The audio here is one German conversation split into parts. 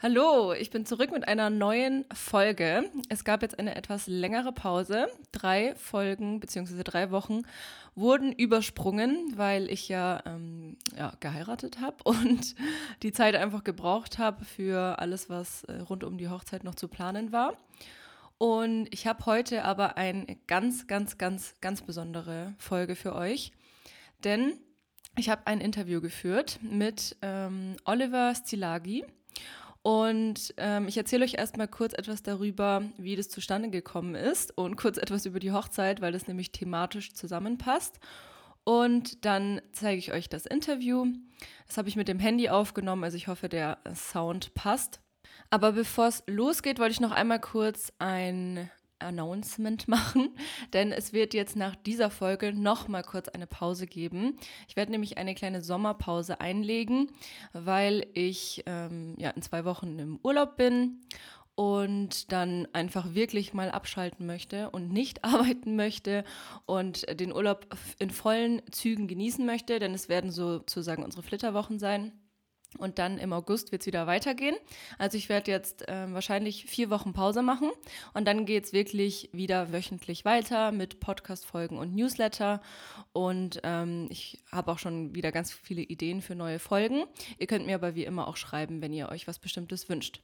Hallo, ich bin zurück mit einer neuen Folge. Es gab jetzt eine etwas längere Pause. Drei Folgen bzw. drei Wochen wurden übersprungen, weil ich ja, ähm, ja geheiratet habe und die Zeit einfach gebraucht habe für alles, was äh, rund um die Hochzeit noch zu planen war. Und ich habe heute aber eine ganz, ganz, ganz, ganz besondere Folge für euch, denn ich habe ein Interview geführt mit ähm, Oliver Stilagi. Und ähm, ich erzähle euch erstmal kurz etwas darüber, wie das zustande gekommen ist und kurz etwas über die Hochzeit, weil das nämlich thematisch zusammenpasst. Und dann zeige ich euch das Interview. Das habe ich mit dem Handy aufgenommen, also ich hoffe, der Sound passt. Aber bevor es losgeht, wollte ich noch einmal kurz ein Announcement machen, denn es wird jetzt nach dieser Folge noch mal kurz eine Pause geben. Ich werde nämlich eine kleine Sommerpause einlegen, weil ich ähm, ja in zwei Wochen im Urlaub bin und dann einfach wirklich mal abschalten möchte und nicht arbeiten möchte und den Urlaub in vollen Zügen genießen möchte, denn es werden sozusagen unsere Flitterwochen sein. Und dann im August wird es wieder weitergehen. Also ich werde jetzt äh, wahrscheinlich vier Wochen Pause machen und dann geht es wirklich wieder wöchentlich weiter mit Podcast-Folgen und Newsletter. Und ähm, ich habe auch schon wieder ganz viele Ideen für neue Folgen. Ihr könnt mir aber wie immer auch schreiben, wenn ihr euch was Bestimmtes wünscht.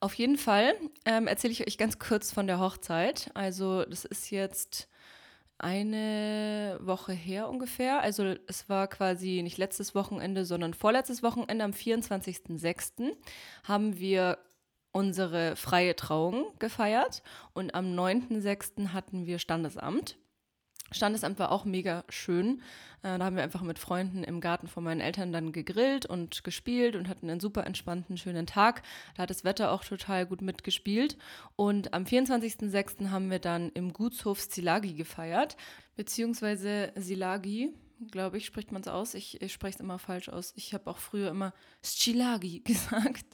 Auf jeden Fall ähm, erzähle ich euch ganz kurz von der Hochzeit. Also das ist jetzt eine Woche her ungefähr. Also es war quasi nicht letztes Wochenende, sondern vorletztes Wochenende am 24.06. haben wir unsere freie Trauung gefeiert und am 9.06. hatten wir Standesamt. Standesamt war auch mega schön. Äh, da haben wir einfach mit Freunden im Garten von meinen Eltern dann gegrillt und gespielt und hatten einen super entspannten, schönen Tag. Da hat das Wetter auch total gut mitgespielt. Und am 24.06. haben wir dann im Gutshof Silagi gefeiert, beziehungsweise Silagi glaube ich, spricht man es aus. Ich, ich spreche es immer falsch aus. Ich habe auch früher immer Scilagi gesagt.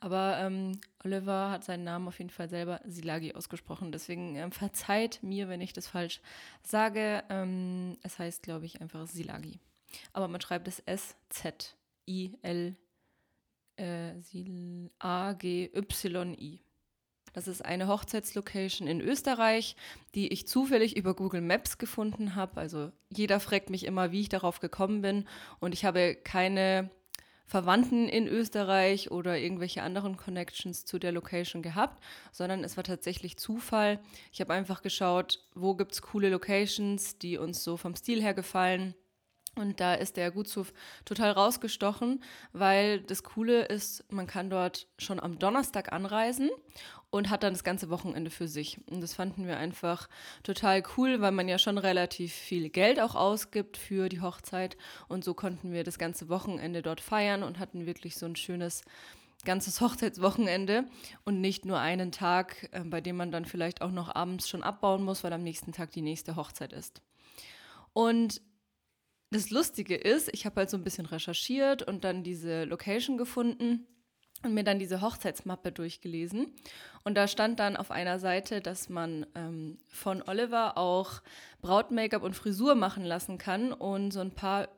Aber ähm, Oliver hat seinen Namen auf jeden Fall selber Silagi ausgesprochen. Deswegen ähm, verzeiht mir, wenn ich das falsch sage. Ähm, es heißt, glaube ich, einfach Silagi. Aber man schreibt es S-Z-I-L äh, A-G-Y-I. Das ist eine Hochzeitslocation in Österreich, die ich zufällig über Google Maps gefunden habe. Also jeder fragt mich immer, wie ich darauf gekommen bin. Und ich habe keine Verwandten in Österreich oder irgendwelche anderen Connections zu der Location gehabt, sondern es war tatsächlich Zufall. Ich habe einfach geschaut, wo gibt es coole Locations, die uns so vom Stil her gefallen und da ist der Gutshof total rausgestochen, weil das Coole ist, man kann dort schon am Donnerstag anreisen und hat dann das ganze Wochenende für sich. Und das fanden wir einfach total cool, weil man ja schon relativ viel Geld auch ausgibt für die Hochzeit. Und so konnten wir das ganze Wochenende dort feiern und hatten wirklich so ein schönes ganzes Hochzeitswochenende und nicht nur einen Tag, äh, bei dem man dann vielleicht auch noch abends schon abbauen muss, weil am nächsten Tag die nächste Hochzeit ist. Und das Lustige ist, ich habe halt so ein bisschen recherchiert und dann diese Location gefunden und mir dann diese Hochzeitsmappe durchgelesen. Und da stand dann auf einer Seite, dass man ähm, von Oliver auch Braut-Make-up und Frisur machen lassen kann und so ein paar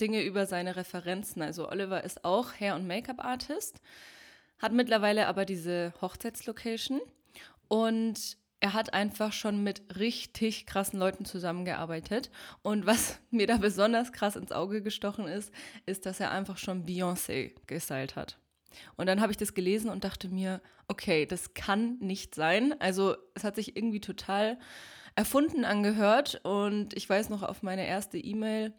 Dinge über seine Referenzen. Also Oliver ist auch Hair- und Make-up-Artist, hat mittlerweile aber diese Hochzeitslocation und er hat einfach schon mit richtig krassen Leuten zusammengearbeitet. Und was mir da besonders krass ins Auge gestochen ist, ist, dass er einfach schon Beyoncé gestylt hat. Und dann habe ich das gelesen und dachte mir, okay, das kann nicht sein. Also es hat sich irgendwie total erfunden angehört und ich weiß noch auf meine erste E-Mail,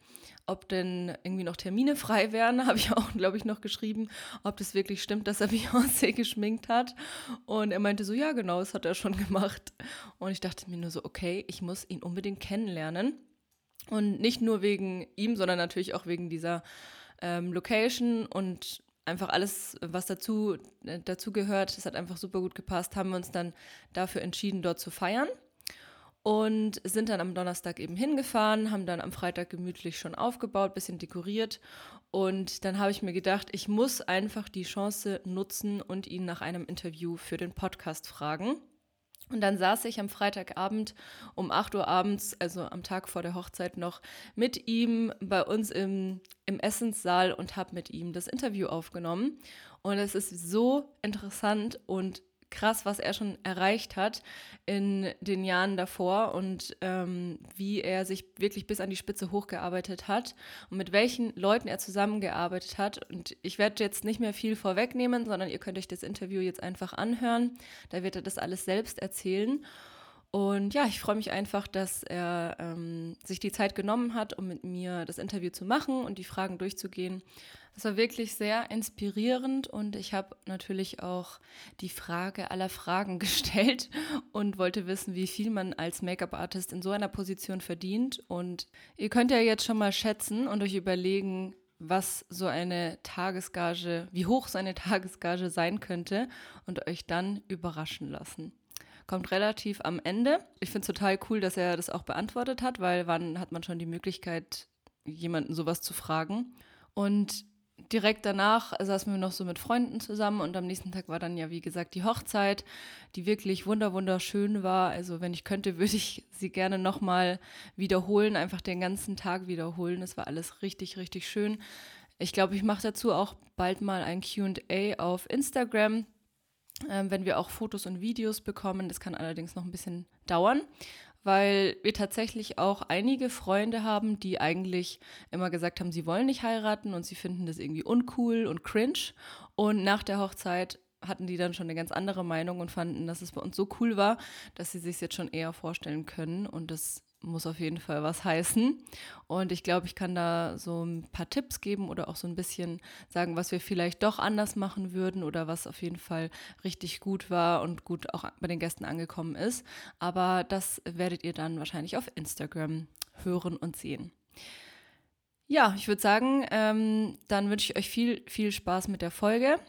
ob denn irgendwie noch Termine frei wären, habe ich auch, glaube ich, noch geschrieben, ob das wirklich stimmt, dass er Beyoncé geschminkt hat. Und er meinte so, ja, genau, das hat er schon gemacht. Und ich dachte mir nur so, okay, ich muss ihn unbedingt kennenlernen. Und nicht nur wegen ihm, sondern natürlich auch wegen dieser ähm, Location und einfach alles, was dazu, äh, dazu gehört. Das hat einfach super gut gepasst. Haben wir uns dann dafür entschieden, dort zu feiern und sind dann am Donnerstag eben hingefahren, haben dann am Freitag gemütlich schon aufgebaut, bisschen dekoriert und dann habe ich mir gedacht, ich muss einfach die Chance nutzen und ihn nach einem Interview für den Podcast fragen. Und dann saß ich am Freitagabend um 8 Uhr abends, also am Tag vor der Hochzeit noch, mit ihm bei uns im, im Essenssaal und habe mit ihm das Interview aufgenommen. Und es ist so interessant und krass, was er schon erreicht hat in den Jahren davor und ähm, wie er sich wirklich bis an die Spitze hochgearbeitet hat und mit welchen Leuten er zusammengearbeitet hat. Und ich werde jetzt nicht mehr viel vorwegnehmen, sondern ihr könnt euch das Interview jetzt einfach anhören. Da wird er das alles selbst erzählen. Und ja, ich freue mich einfach, dass er ähm, sich die Zeit genommen hat, um mit mir das Interview zu machen und die Fragen durchzugehen. Das war wirklich sehr inspirierend und ich habe natürlich auch die Frage aller Fragen gestellt und wollte wissen, wie viel man als Make-up-Artist in so einer Position verdient. Und ihr könnt ja jetzt schon mal schätzen und euch überlegen, was so eine Tagesgage, wie hoch so eine Tagesgage sein könnte und euch dann überraschen lassen kommt relativ am Ende. Ich finde es total cool, dass er das auch beantwortet hat, weil wann hat man schon die Möglichkeit, jemanden sowas zu fragen? Und direkt danach saßen wir noch so mit Freunden zusammen und am nächsten Tag war dann ja, wie gesagt, die Hochzeit, die wirklich wunder wunderschön war. Also wenn ich könnte, würde ich sie gerne nochmal wiederholen, einfach den ganzen Tag wiederholen. Es war alles richtig, richtig schön. Ich glaube, ich mache dazu auch bald mal ein QA auf Instagram, wenn wir auch Fotos und Videos bekommen. Das kann allerdings noch ein bisschen dauern weil wir tatsächlich auch einige Freunde haben, die eigentlich immer gesagt haben, sie wollen nicht heiraten und sie finden das irgendwie uncool und cringe. Und nach der Hochzeit hatten die dann schon eine ganz andere Meinung und fanden, dass es bei uns so cool war, dass sie sich jetzt schon eher vorstellen können. Und das muss auf jeden Fall was heißen. Und ich glaube, ich kann da so ein paar Tipps geben oder auch so ein bisschen sagen, was wir vielleicht doch anders machen würden oder was auf jeden Fall richtig gut war und gut auch bei den Gästen angekommen ist. Aber das werdet ihr dann wahrscheinlich auf Instagram hören und sehen. Ja, ich würde sagen, ähm, dann wünsche ich euch viel, viel Spaß mit der Folge.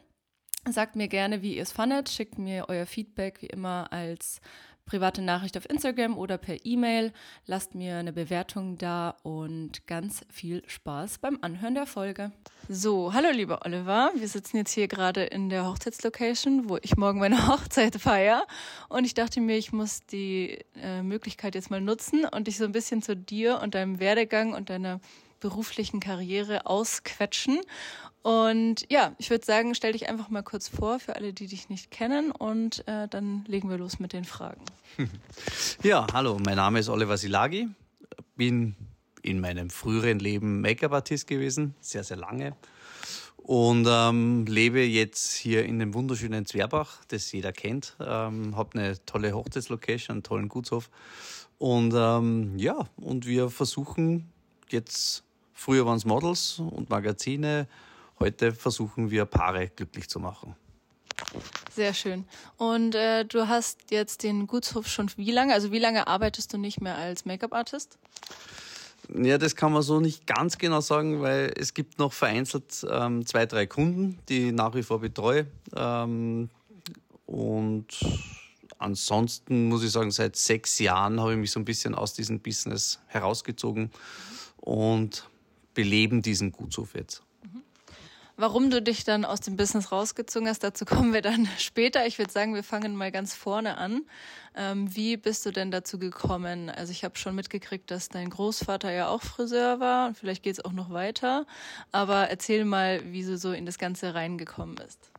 Sagt mir gerne, wie ihr es fandet. Schickt mir euer Feedback wie immer als private Nachricht auf Instagram oder per E-Mail. Lasst mir eine Bewertung da und ganz viel Spaß beim Anhören der Folge. So, hallo lieber Oliver. Wir sitzen jetzt hier gerade in der Hochzeitslocation, wo ich morgen meine Hochzeit feiere. Und ich dachte mir, ich muss die äh, Möglichkeit jetzt mal nutzen und dich so ein bisschen zu dir und deinem Werdegang und deiner beruflichen Karriere ausquetschen. Und ja, ich würde sagen, stell dich einfach mal kurz vor für alle, die dich nicht kennen und äh, dann legen wir los mit den Fragen. Ja, hallo, mein Name ist Oliver Silagi, bin in meinem früheren Leben Make-up-Artist gewesen, sehr, sehr lange und ähm, lebe jetzt hier in dem wunderschönen Zwerbach, das jeder kennt. Ähm, habe eine tolle Hochzeitslocation, einen tollen Gutshof und ähm, ja, und wir versuchen jetzt Früher waren es Models und Magazine. Heute versuchen wir Paare glücklich zu machen. Sehr schön. Und äh, du hast jetzt den Gutshof schon wie lange? Also wie lange arbeitest du nicht mehr als Make-up-Artist? Ja, das kann man so nicht ganz genau sagen, weil es gibt noch vereinzelt ähm, zwei, drei Kunden, die ich nach wie vor betreue. Ähm, und ansonsten muss ich sagen, seit sechs Jahren habe ich mich so ein bisschen aus diesem Business herausgezogen und beleben diesen Gutshof jetzt. Warum du dich dann aus dem Business rausgezogen hast, dazu kommen wir dann später. Ich würde sagen, wir fangen mal ganz vorne an. Ähm, wie bist du denn dazu gekommen? Also ich habe schon mitgekriegt, dass dein Großvater ja auch Friseur war und vielleicht geht es auch noch weiter. Aber erzähl mal, wie du so in das Ganze reingekommen bist.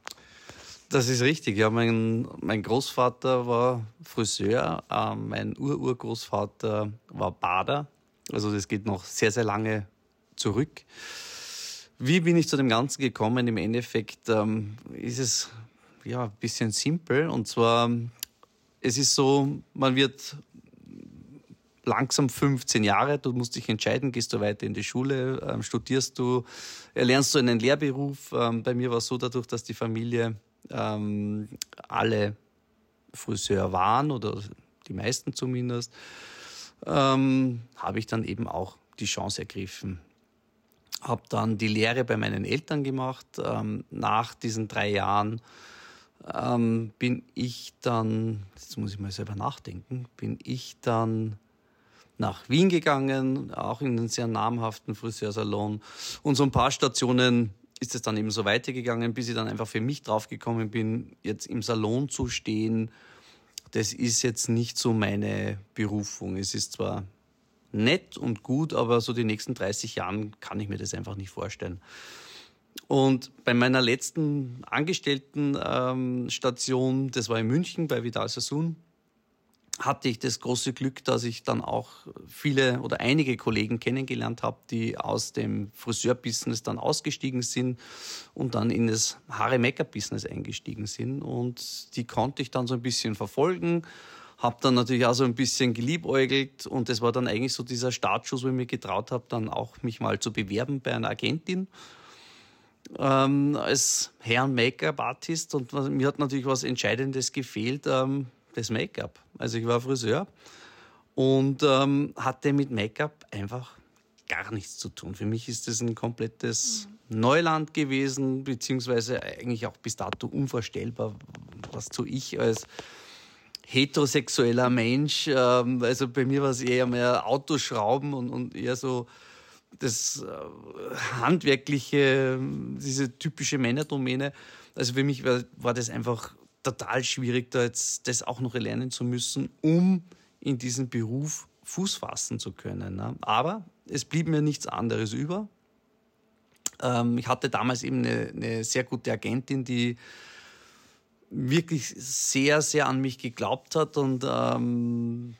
Das ist richtig. Ja, mein, mein Großvater war Friseur, äh, mein Ururgroßvater war Bader. Also das geht noch sehr, sehr lange zurück. Wie bin ich zu dem Ganzen gekommen? Im Endeffekt ähm, ist es ja ein bisschen simpel. Und zwar, es ist so, man wird langsam 15 Jahre, du musst dich entscheiden, gehst du weiter in die Schule, ähm, studierst du, erlernst du einen Lehrberuf. Ähm, bei mir war es so, dadurch, dass die Familie ähm, alle Friseur waren oder die meisten zumindest, ähm, habe ich dann eben auch die Chance ergriffen, habe dann die Lehre bei meinen Eltern gemacht. Ähm, nach diesen drei Jahren ähm, bin ich dann, jetzt muss ich mal selber nachdenken, bin ich dann nach Wien gegangen, auch in einen sehr namhaften Friseursalon. Und so ein paar Stationen ist es dann eben so weitergegangen, bis ich dann einfach für mich draufgekommen bin, jetzt im Salon zu stehen, das ist jetzt nicht so meine Berufung. Es ist zwar nett und gut, aber so die nächsten 30 Jahren kann ich mir das einfach nicht vorstellen. Und bei meiner letzten Angestelltenstation, ähm, das war in München bei Vidal Sassoon, hatte ich das große Glück, dass ich dann auch viele oder einige Kollegen kennengelernt habe, die aus dem Friseurbusiness dann ausgestiegen sind und dann in das Haare-Make-up-Business eingestiegen sind. Und die konnte ich dann so ein bisschen verfolgen, habe dann natürlich auch so ein bisschen geliebäugelt und das war dann eigentlich so dieser Startschuss, wo ich mir getraut habe, dann auch mich mal zu bewerben bei einer Agentin ähm, als Herren Make-up-Artist und mir hat natürlich was Entscheidendes gefehlt, ähm, das Make-up. Also ich war Friseur und ähm, hatte mit Make-up einfach gar nichts zu tun. Für mich ist das ein komplettes mhm. Neuland gewesen, beziehungsweise eigentlich auch bis dato unvorstellbar, was tue ich als heterosexueller Mensch. Ähm, also bei mir war es eher mehr Autoschrauben und, und eher so das äh, handwerkliche, diese typische Männerdomäne. Also für mich war, war das einfach total schwierig, da jetzt das auch noch erlernen zu müssen, um in diesen Beruf Fuß fassen zu können. Ne? Aber es blieb mir nichts anderes über. Ähm, ich hatte damals eben eine, eine sehr gute Agentin, die wirklich sehr, sehr an mich geglaubt hat und ähm,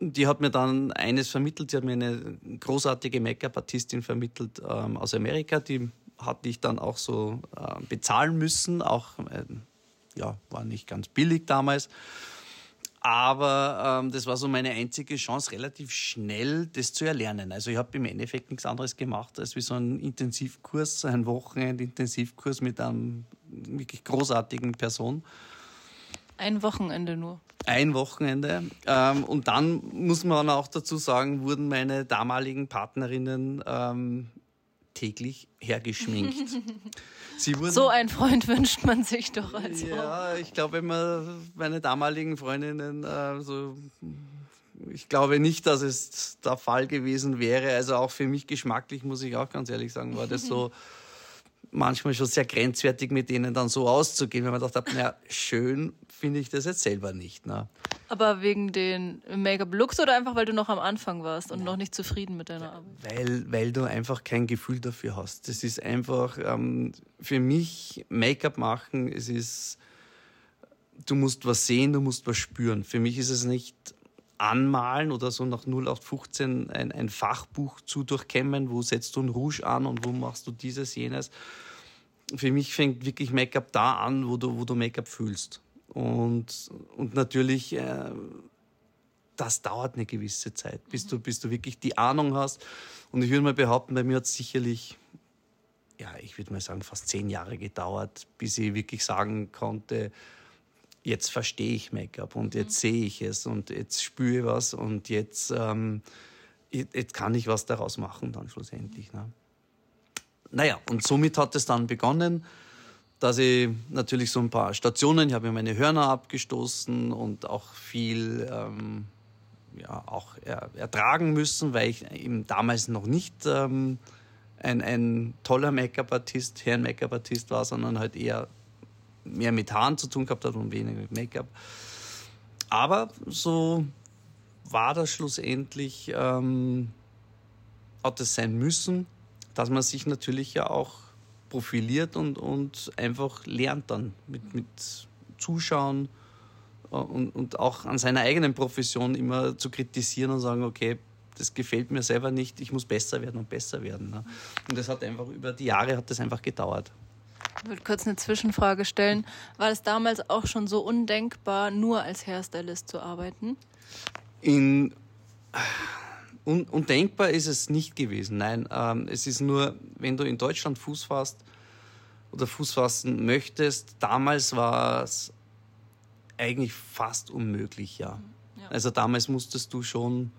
die hat mir dann eines vermittelt. Sie hat mir eine großartige Make-up-Artistin vermittelt ähm, aus Amerika. Die hatte ich dann auch so äh, bezahlen müssen. Auch, äh, ja, war nicht ganz billig damals. Aber ähm, das war so meine einzige Chance, relativ schnell das zu erlernen. Also ich habe im Endeffekt nichts anderes gemacht, als wie so einen Intensivkurs, ein Wochenend-Intensivkurs mit einem wirklich großartigen Person. Ein Wochenende nur. Ein Wochenende. Ähm, und dann muss man auch dazu sagen, wurden meine damaligen Partnerinnen ähm, täglich hergeschminkt. so ein Freund wünscht man sich doch. Also. Ja, ich glaube, immer meine damaligen Freundinnen äh, so ich glaube nicht, dass es der Fall gewesen wäre. Also auch für mich geschmacklich, muss ich auch ganz ehrlich sagen, war das so manchmal schon sehr grenzwertig, mit denen dann so auszugehen, weil man dachte, naja, schön finde ich das jetzt selber nicht. Ne? Aber wegen den Make-up-Looks oder einfach, weil du noch am Anfang warst und ja. noch nicht zufrieden mit deiner Arbeit? Weil, weil du einfach kein Gefühl dafür hast. Das ist einfach, ähm, für mich Make-up machen, es ist, du musst was sehen, du musst was spüren. Für mich ist es nicht anmalen oder so nach 0815 ein, ein Fachbuch zu durchkämmen, wo setzt du ein Rouge an und wo machst du dieses, jenes. Für mich fängt wirklich Make-up da an, wo du, wo du Make-up fühlst. Und, und natürlich, äh, das dauert eine gewisse Zeit, bis, du, bis du wirklich die Ahnung hast. Und ich würde mal behaupten, bei mir hat es sicherlich, ja, ich würde mal sagen, fast zehn Jahre gedauert, bis ich wirklich sagen konnte, jetzt verstehe ich Make-up und jetzt mhm. sehe ich es und jetzt spüre ich was und jetzt, ähm, jetzt kann ich was daraus machen dann schlussendlich. Ne? Naja, und somit hat es dann begonnen, dass ich natürlich so ein paar Stationen, ich habe meine Hörner abgestoßen und auch viel ähm, ja, auch er, ertragen müssen, weil ich eben damals noch nicht ähm, ein, ein toller Make-up-Artist, Herren-Make-up-Artist war, sondern halt eher mehr mit Haaren zu tun gehabt hat und weniger mit Make-up. Aber so war das schlussendlich, ähm, hat es sein müssen, dass man sich natürlich ja auch profiliert und, und einfach lernt dann mit, mit Zuschauen äh, und, und auch an seiner eigenen Profession immer zu kritisieren und sagen, okay, das gefällt mir selber nicht, ich muss besser werden und besser werden. Ne? Und das hat einfach über die Jahre hat das einfach gedauert. Ich würde kurz eine Zwischenfrage stellen. War es damals auch schon so undenkbar, nur als Hairstylist zu arbeiten? In Un undenkbar ist es nicht gewesen. Nein, ähm, es ist nur, wenn du in Deutschland Fuß fasst oder Fuß fassen möchtest, damals war es eigentlich fast unmöglich, ja. ja. Also damals musstest du schon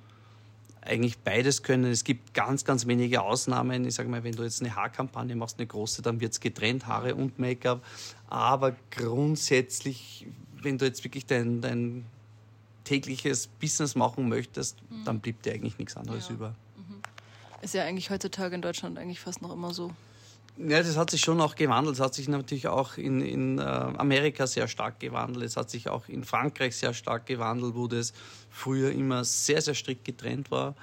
eigentlich beides können. Es gibt ganz, ganz wenige Ausnahmen. Ich sage mal, wenn du jetzt eine Haarkampagne machst, eine große, dann wird es getrennt, Haare und Make-up. Aber grundsätzlich, wenn du jetzt wirklich dein, dein tägliches Business machen möchtest, mhm. dann blieb dir eigentlich nichts anderes ja. über. Mhm. Ist ja eigentlich heutzutage in Deutschland eigentlich fast noch immer so. Ja, das hat sich schon auch gewandelt. Es hat sich natürlich auch in, in äh, Amerika sehr stark gewandelt. Es hat sich auch in Frankreich sehr stark gewandelt, wo das früher immer sehr, sehr strikt getrennt war.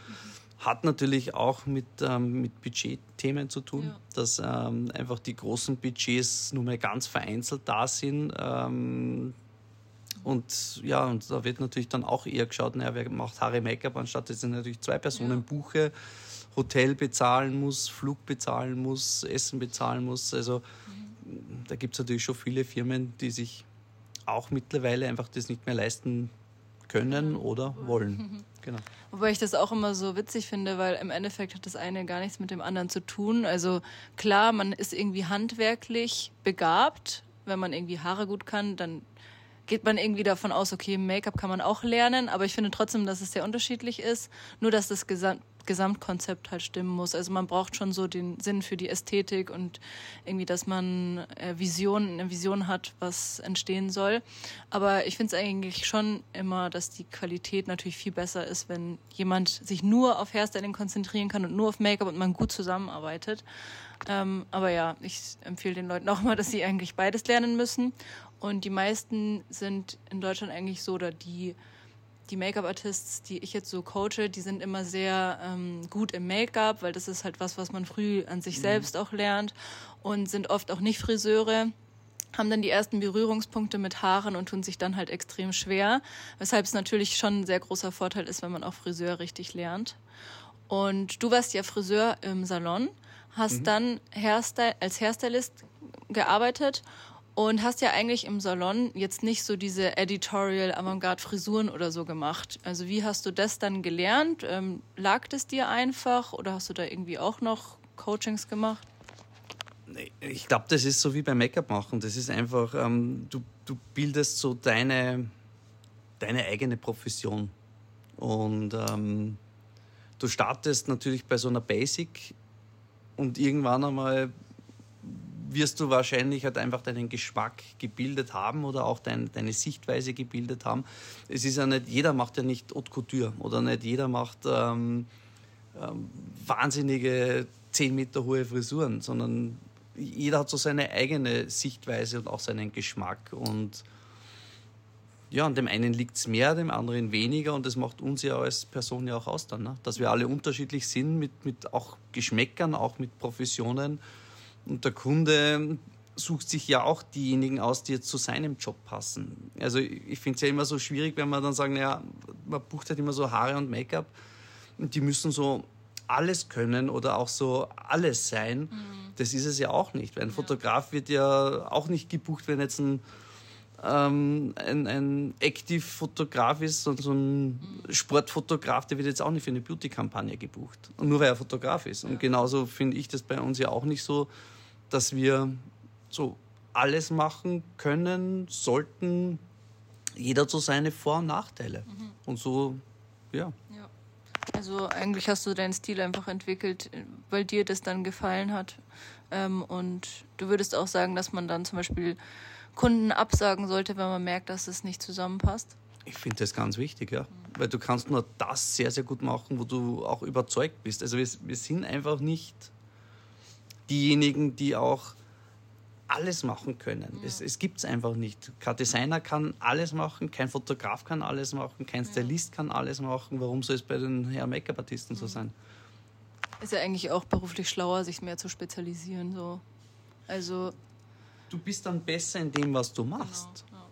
Hat natürlich auch mit, ähm, mit Budgetthemen zu tun, ja. dass ähm, einfach die großen Budgets nur mehr ganz vereinzelt da sind. Ähm, und ja, und da wird natürlich dann auch eher geschaut, naja, wer macht Haare Make-up, anstatt dass ich natürlich zwei Personen buche Hotel bezahlen muss, Flug bezahlen muss, Essen bezahlen muss. Also mhm. da gibt es natürlich schon viele Firmen, die sich auch mittlerweile einfach das nicht mehr leisten können oder wollen. Genau. Wobei ich das auch immer so witzig finde, weil im Endeffekt hat das eine gar nichts mit dem anderen zu tun. Also klar, man ist irgendwie handwerklich begabt. Wenn man irgendwie Haare gut kann, dann geht man irgendwie davon aus, okay, Make-up kann man auch lernen, aber ich finde trotzdem, dass es sehr unterschiedlich ist. Nur, dass das Gesamt Gesamtkonzept halt stimmen muss. Also man braucht schon so den Sinn für die Ästhetik und irgendwie, dass man äh, Vision, eine Vision hat, was entstehen soll. Aber ich finde es eigentlich schon immer, dass die Qualität natürlich viel besser ist, wenn jemand sich nur auf Hairstyling konzentrieren kann und nur auf Make-up und man gut zusammenarbeitet. Ähm, aber ja, ich empfehle den Leuten auch mal, dass sie eigentlich beides lernen müssen. Und die meisten sind in Deutschland eigentlich so, oder die die Make-up-Artists, die ich jetzt so coache, die sind immer sehr ähm, gut im Make-up, weil das ist halt was, was man früh an sich mhm. selbst auch lernt und sind oft auch nicht Friseure haben dann die ersten Berührungspunkte mit Haaren und tun sich dann halt extrem schwer, weshalb es natürlich schon ein sehr großer Vorteil ist, wenn man auch Friseur richtig lernt. Und du warst ja Friseur im Salon, hast mhm. dann Hairstyle, als Hairstylist gearbeitet und hast ja eigentlich im Salon jetzt nicht so diese Editorial Avantgarde Frisuren oder so gemacht. Also wie hast du das dann gelernt? Ähm, lag das dir einfach oder hast du da irgendwie auch noch Coachings gemacht? Ich glaube, das ist so wie beim Make-up machen. Das ist einfach, ähm, du, du bildest so deine, deine eigene Profession. Und ähm, du startest natürlich bei so einer Basic und irgendwann einmal wirst du wahrscheinlich halt einfach deinen Geschmack gebildet haben oder auch dein, deine Sichtweise gebildet haben. Es ist ja nicht, jeder macht ja nicht Haute Couture oder nicht jeder macht ähm, ähm, wahnsinnige 10 Meter hohe Frisuren, sondern jeder hat so seine eigene Sichtweise und auch seinen Geschmack und ja, an dem einen liegt es mehr, dem anderen weniger und das macht uns ja als Person ja auch aus dann, ne? dass wir alle unterschiedlich sind mit, mit auch Geschmäckern, auch mit Professionen und der Kunde sucht sich ja auch diejenigen aus, die jetzt zu seinem Job passen. Also ich finde es ja immer so schwierig, wenn man dann sagt, naja, man bucht halt immer so Haare und Make-up und die müssen so alles können oder auch so alles sein. Mhm. Das ist es ja auch nicht. Weil ein ja. Fotograf wird ja auch nicht gebucht, wenn jetzt ein, ähm, ein, ein Active-Fotograf ist, sondern so ein mhm. Sportfotograf, der wird jetzt auch nicht für eine Beauty-Kampagne gebucht. Und nur weil er Fotograf ist. Und genauso finde ich das bei uns ja auch nicht so, dass wir so alles machen können, sollten. Jeder so seine Vor- und Nachteile. Mhm. Und so, ja. ja. Also eigentlich hast du deinen Stil einfach entwickelt, weil dir das dann gefallen hat. Ähm, und du würdest auch sagen, dass man dann zum Beispiel Kunden absagen sollte, wenn man merkt, dass es nicht zusammenpasst? Ich finde das ganz wichtig, ja. Mhm. Weil du kannst nur das sehr, sehr gut machen, wo du auch überzeugt bist. Also wir, wir sind einfach nicht diejenigen, die auch alles machen können. Ja. Es, es gibt es einfach nicht. Kein Designer kann alles machen, kein Fotograf kann alles machen, kein Stylist kann alles machen. Warum soll es bei den Hair Make-up-Artisten so sein? Ist ja eigentlich auch beruflich schlauer, sich mehr zu spezialisieren. So. Also du bist dann besser in dem, was du machst. Genau, ja.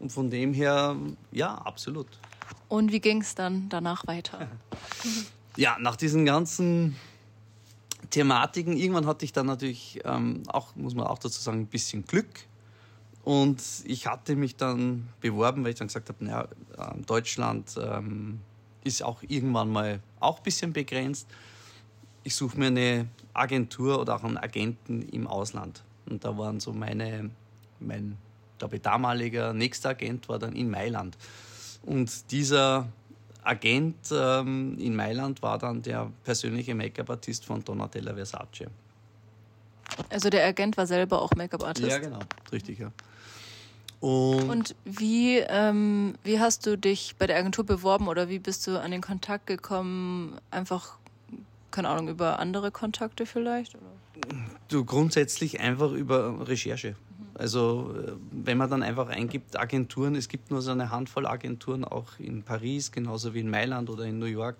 Und von dem her, ja, absolut. Und wie ging es dann danach weiter? ja, nach diesen ganzen Thematiken. Irgendwann hatte ich dann natürlich ähm, auch, muss man auch dazu sagen, ein bisschen Glück. Und ich hatte mich dann beworben, weil ich dann gesagt habe, naja, ähm, Deutschland ähm, ist auch irgendwann mal auch ein bisschen begrenzt. Ich suche mir eine Agentur oder auch einen Agenten im Ausland. Und da waren so meine, mein glaube damaliger nächster Agent war dann in Mailand. Und dieser Agent ähm, in Mailand war dann der persönliche Make-up-Artist von Donatella Versace. Also der Agent war selber auch Make-up-Artist? Ja, genau, richtig, ja. Und, Und wie, ähm, wie hast du dich bei der Agentur beworben oder wie bist du an den Kontakt gekommen? Einfach keine Ahnung, über andere Kontakte vielleicht? Oder? Du grundsätzlich einfach über Recherche. Also äh, wenn man dann einfach eingibt Agenturen, es gibt nur so eine Handvoll Agenturen, auch in Paris, genauso wie in Mailand oder in New York.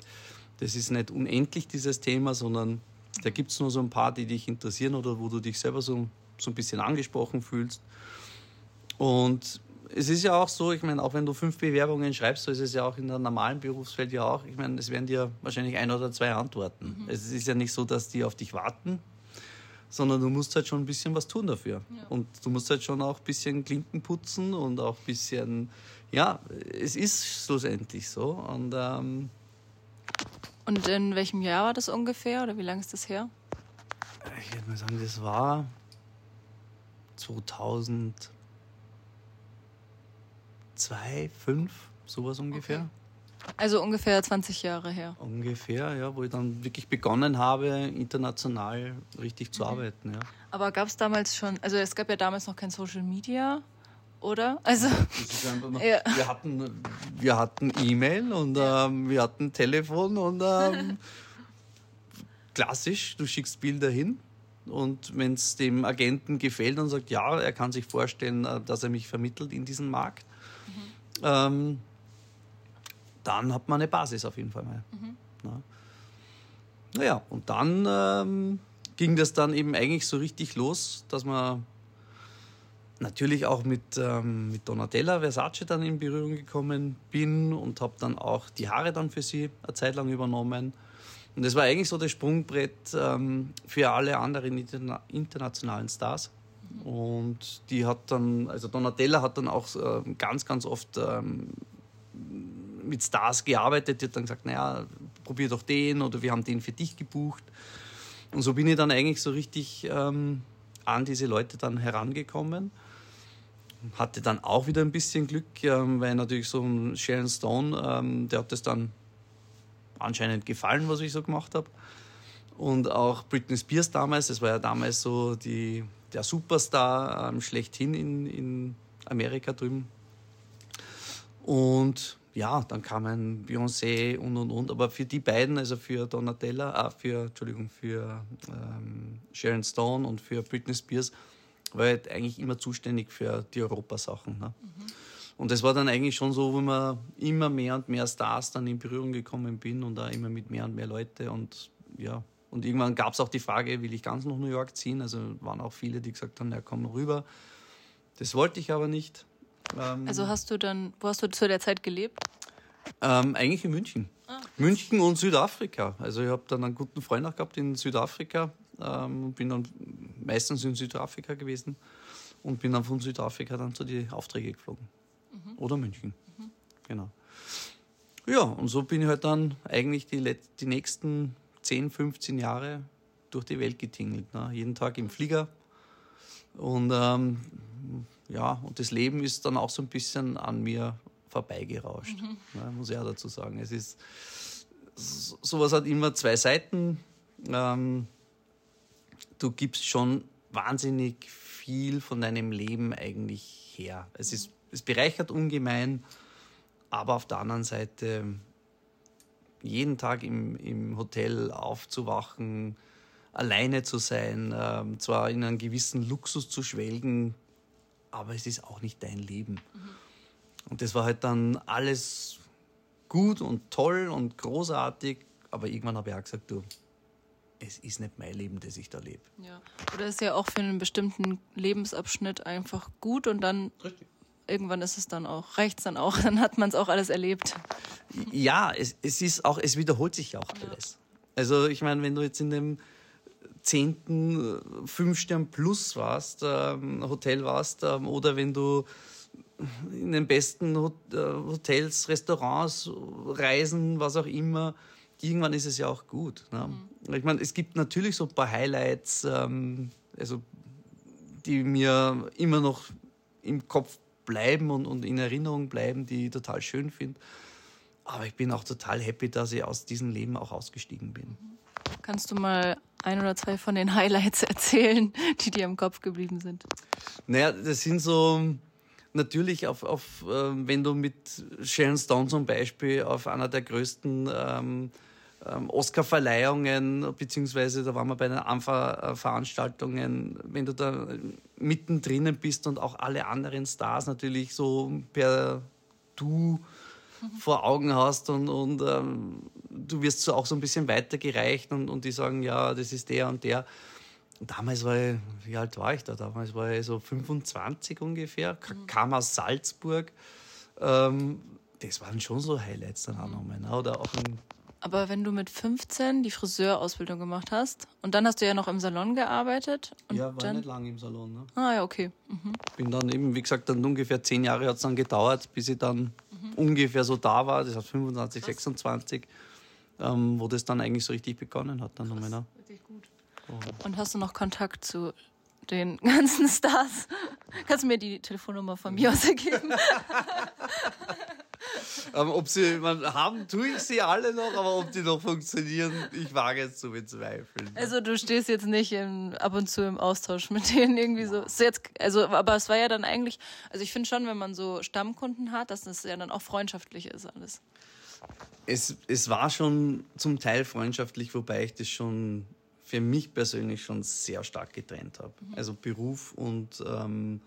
Das ist nicht unendlich, dieses Thema, sondern da gibt es nur so ein paar, die dich interessieren oder wo du dich selber so, so ein bisschen angesprochen fühlst. Und es ist ja auch so, ich meine, auch wenn du fünf Bewerbungen schreibst, so ist es ja auch in der normalen Berufswelt ja auch. Ich meine, es werden dir wahrscheinlich ein oder zwei antworten. Mhm. Es ist ja nicht so, dass die auf dich warten, sondern du musst halt schon ein bisschen was tun dafür. Ja. Und du musst halt schon auch ein bisschen Klinken putzen und auch ein bisschen, ja, es ist schlussendlich so. Und, ähm, und in welchem Jahr war das ungefähr oder wie lange ist das her? Ich würde mal sagen, das war 2000 zwei, fünf, sowas ungefähr. Okay. Also ungefähr 20 Jahre her. Ungefähr, ja, wo ich dann wirklich begonnen habe, international richtig zu mhm. arbeiten. Ja. Aber gab es damals schon, also es gab ja damals noch kein Social Media, oder? Also noch, ja. wir hatten wir hatten E-Mail und ähm, wir hatten Telefon und ähm, klassisch, du schickst Bilder hin und wenn es dem Agenten gefällt und sagt, ja, er kann sich vorstellen, äh, dass er mich vermittelt in diesen Markt, ähm, dann hat man eine Basis auf jeden Fall mal. Mhm. Na. Naja, und dann ähm, ging das dann eben eigentlich so richtig los, dass man natürlich auch mit, ähm, mit Donatella Versace dann in Berührung gekommen bin und habe dann auch die Haare dann für sie eine Zeit lang übernommen. Und das war eigentlich so das Sprungbrett ähm, für alle anderen interna internationalen Stars. Und die hat dann, also Donatella hat dann auch äh, ganz, ganz oft ähm, mit Stars gearbeitet. Die hat dann gesagt, naja, probier doch den oder wir haben den für dich gebucht. Und so bin ich dann eigentlich so richtig ähm, an diese Leute dann herangekommen. Hatte dann auch wieder ein bisschen Glück, ähm, weil natürlich so ein Sharon Stone, ähm, der hat das dann anscheinend gefallen, was ich so gemacht habe. Und auch Britney Spears damals, das war ja damals so die, der Superstar ähm, schlechthin in, in Amerika drüben. Und ja, dann kamen Beyoncé und und und. Aber für die beiden, also für Donatella, äh, für, Entschuldigung, für ähm, Sharon Stone und für Britney Spears, war ich halt eigentlich immer zuständig für die Europasachen. Ne? Mhm. Und das war dann eigentlich schon so, wo man immer mehr und mehr Stars dann in Berührung gekommen bin und da immer mit mehr und mehr Leute. Und ja, und irgendwann gab es auch die Frage, will ich ganz nach New York ziehen? Also waren auch viele, die gesagt haben, ja, komm rüber. Das wollte ich aber nicht. Ähm, also hast du dann, wo hast du zu der Zeit gelebt? Ähm, eigentlich in München. Ah. München und Südafrika. Also ich habe dann einen guten Freund auch gehabt in Südafrika. Ähm, bin dann meistens in Südafrika gewesen und bin dann von Südafrika dann zu den Aufträgen geflogen. Mhm. Oder München. Mhm. Genau. Ja, und so bin ich halt dann eigentlich die, die nächsten 10, 15 Jahre durch die Welt getingelt. Ne? Jeden Tag im Flieger. Und ähm, ja, und das Leben ist dann auch so ein bisschen an mir vorbeigerauscht, mhm. ne? muss ich auch dazu sagen. Es ist, sowas hat immer zwei Seiten. Ähm, du gibst schon wahnsinnig viel von deinem Leben eigentlich her. Es, ist, es bereichert ungemein, aber auf der anderen Seite jeden Tag im, im Hotel aufzuwachen, alleine zu sein, äh, zwar in einem gewissen Luxus zu schwelgen, aber es ist auch nicht dein Leben. Mhm. Und das war halt dann alles gut und toll und großartig, aber irgendwann habe ich auch gesagt, du, es ist nicht mein Leben, das ich da lebe. Ja. Oder ist ja auch für einen bestimmten Lebensabschnitt einfach gut und dann Richtig irgendwann ist es dann auch, reicht es dann auch, dann hat man es auch alles erlebt. Ja, es, es ist auch, es wiederholt sich auch alles. Ja. Also ich meine, wenn du jetzt in dem zehnten Fünf-Stern Plus warst, ähm, Hotel warst, ähm, oder wenn du in den besten äh, Hotels, Restaurants, Reisen, was auch immer, irgendwann ist es ja auch gut. Ne? Mhm. Ich meine, es gibt natürlich so ein paar Highlights, ähm, also die mir immer noch im Kopf bleiben und, und in Erinnerung bleiben, die ich total schön finde. Aber ich bin auch total happy, dass ich aus diesem Leben auch ausgestiegen bin. Kannst du mal ein oder zwei von den Highlights erzählen, die dir im Kopf geblieben sind? Naja, das sind so natürlich auf, auf äh, wenn du mit Sharon Stone zum Beispiel auf einer der größten ähm, ähm, Oscar-Verleihungen, beziehungsweise da waren wir bei den ANFA-Veranstaltungen, wenn du da mittendrin bist und auch alle anderen Stars natürlich so per Du vor Augen hast und, und ähm, du wirst so auch so ein bisschen weitergereicht und, und die sagen, ja, das ist der und der. damals war ich, wie alt war ich da? Damals war ich so 25 ungefähr, mhm. kam aus Salzburg. Ähm, das waren schon so Highlights dann auch nochmal. Ne? Oder auch ein aber wenn du mit 15 die Friseurausbildung gemacht hast und dann hast du ja noch im Salon gearbeitet. ja, war dann... nicht lange im Salon. Ne? Ah ja, okay. Mhm. Bin dann eben, wie gesagt, dann ungefähr zehn Jahre hat es dann gedauert, bis ich dann mhm. ungefähr so da war. Das hat 25, Krass. 26, ähm, wo das dann eigentlich so richtig begonnen hat. Dann Krass, ne? Richtig gut. Oh. Und hast du noch Kontakt zu den ganzen Stars? Kannst du mir die Telefonnummer von mir aus ergeben? ähm, ob sie, man, haben tue ich sie alle noch, aber ob die noch funktionieren, ich wage es zu bezweifeln. Also du stehst jetzt nicht in, ab und zu im Austausch mit denen irgendwie so. Ist jetzt, also, aber es war ja dann eigentlich, also ich finde schon, wenn man so Stammkunden hat, dass das ja dann auch freundschaftlich ist alles. Es, es war schon zum Teil freundschaftlich, wobei ich das schon für mich persönlich schon sehr stark getrennt habe. Mhm. Also Beruf und ähm,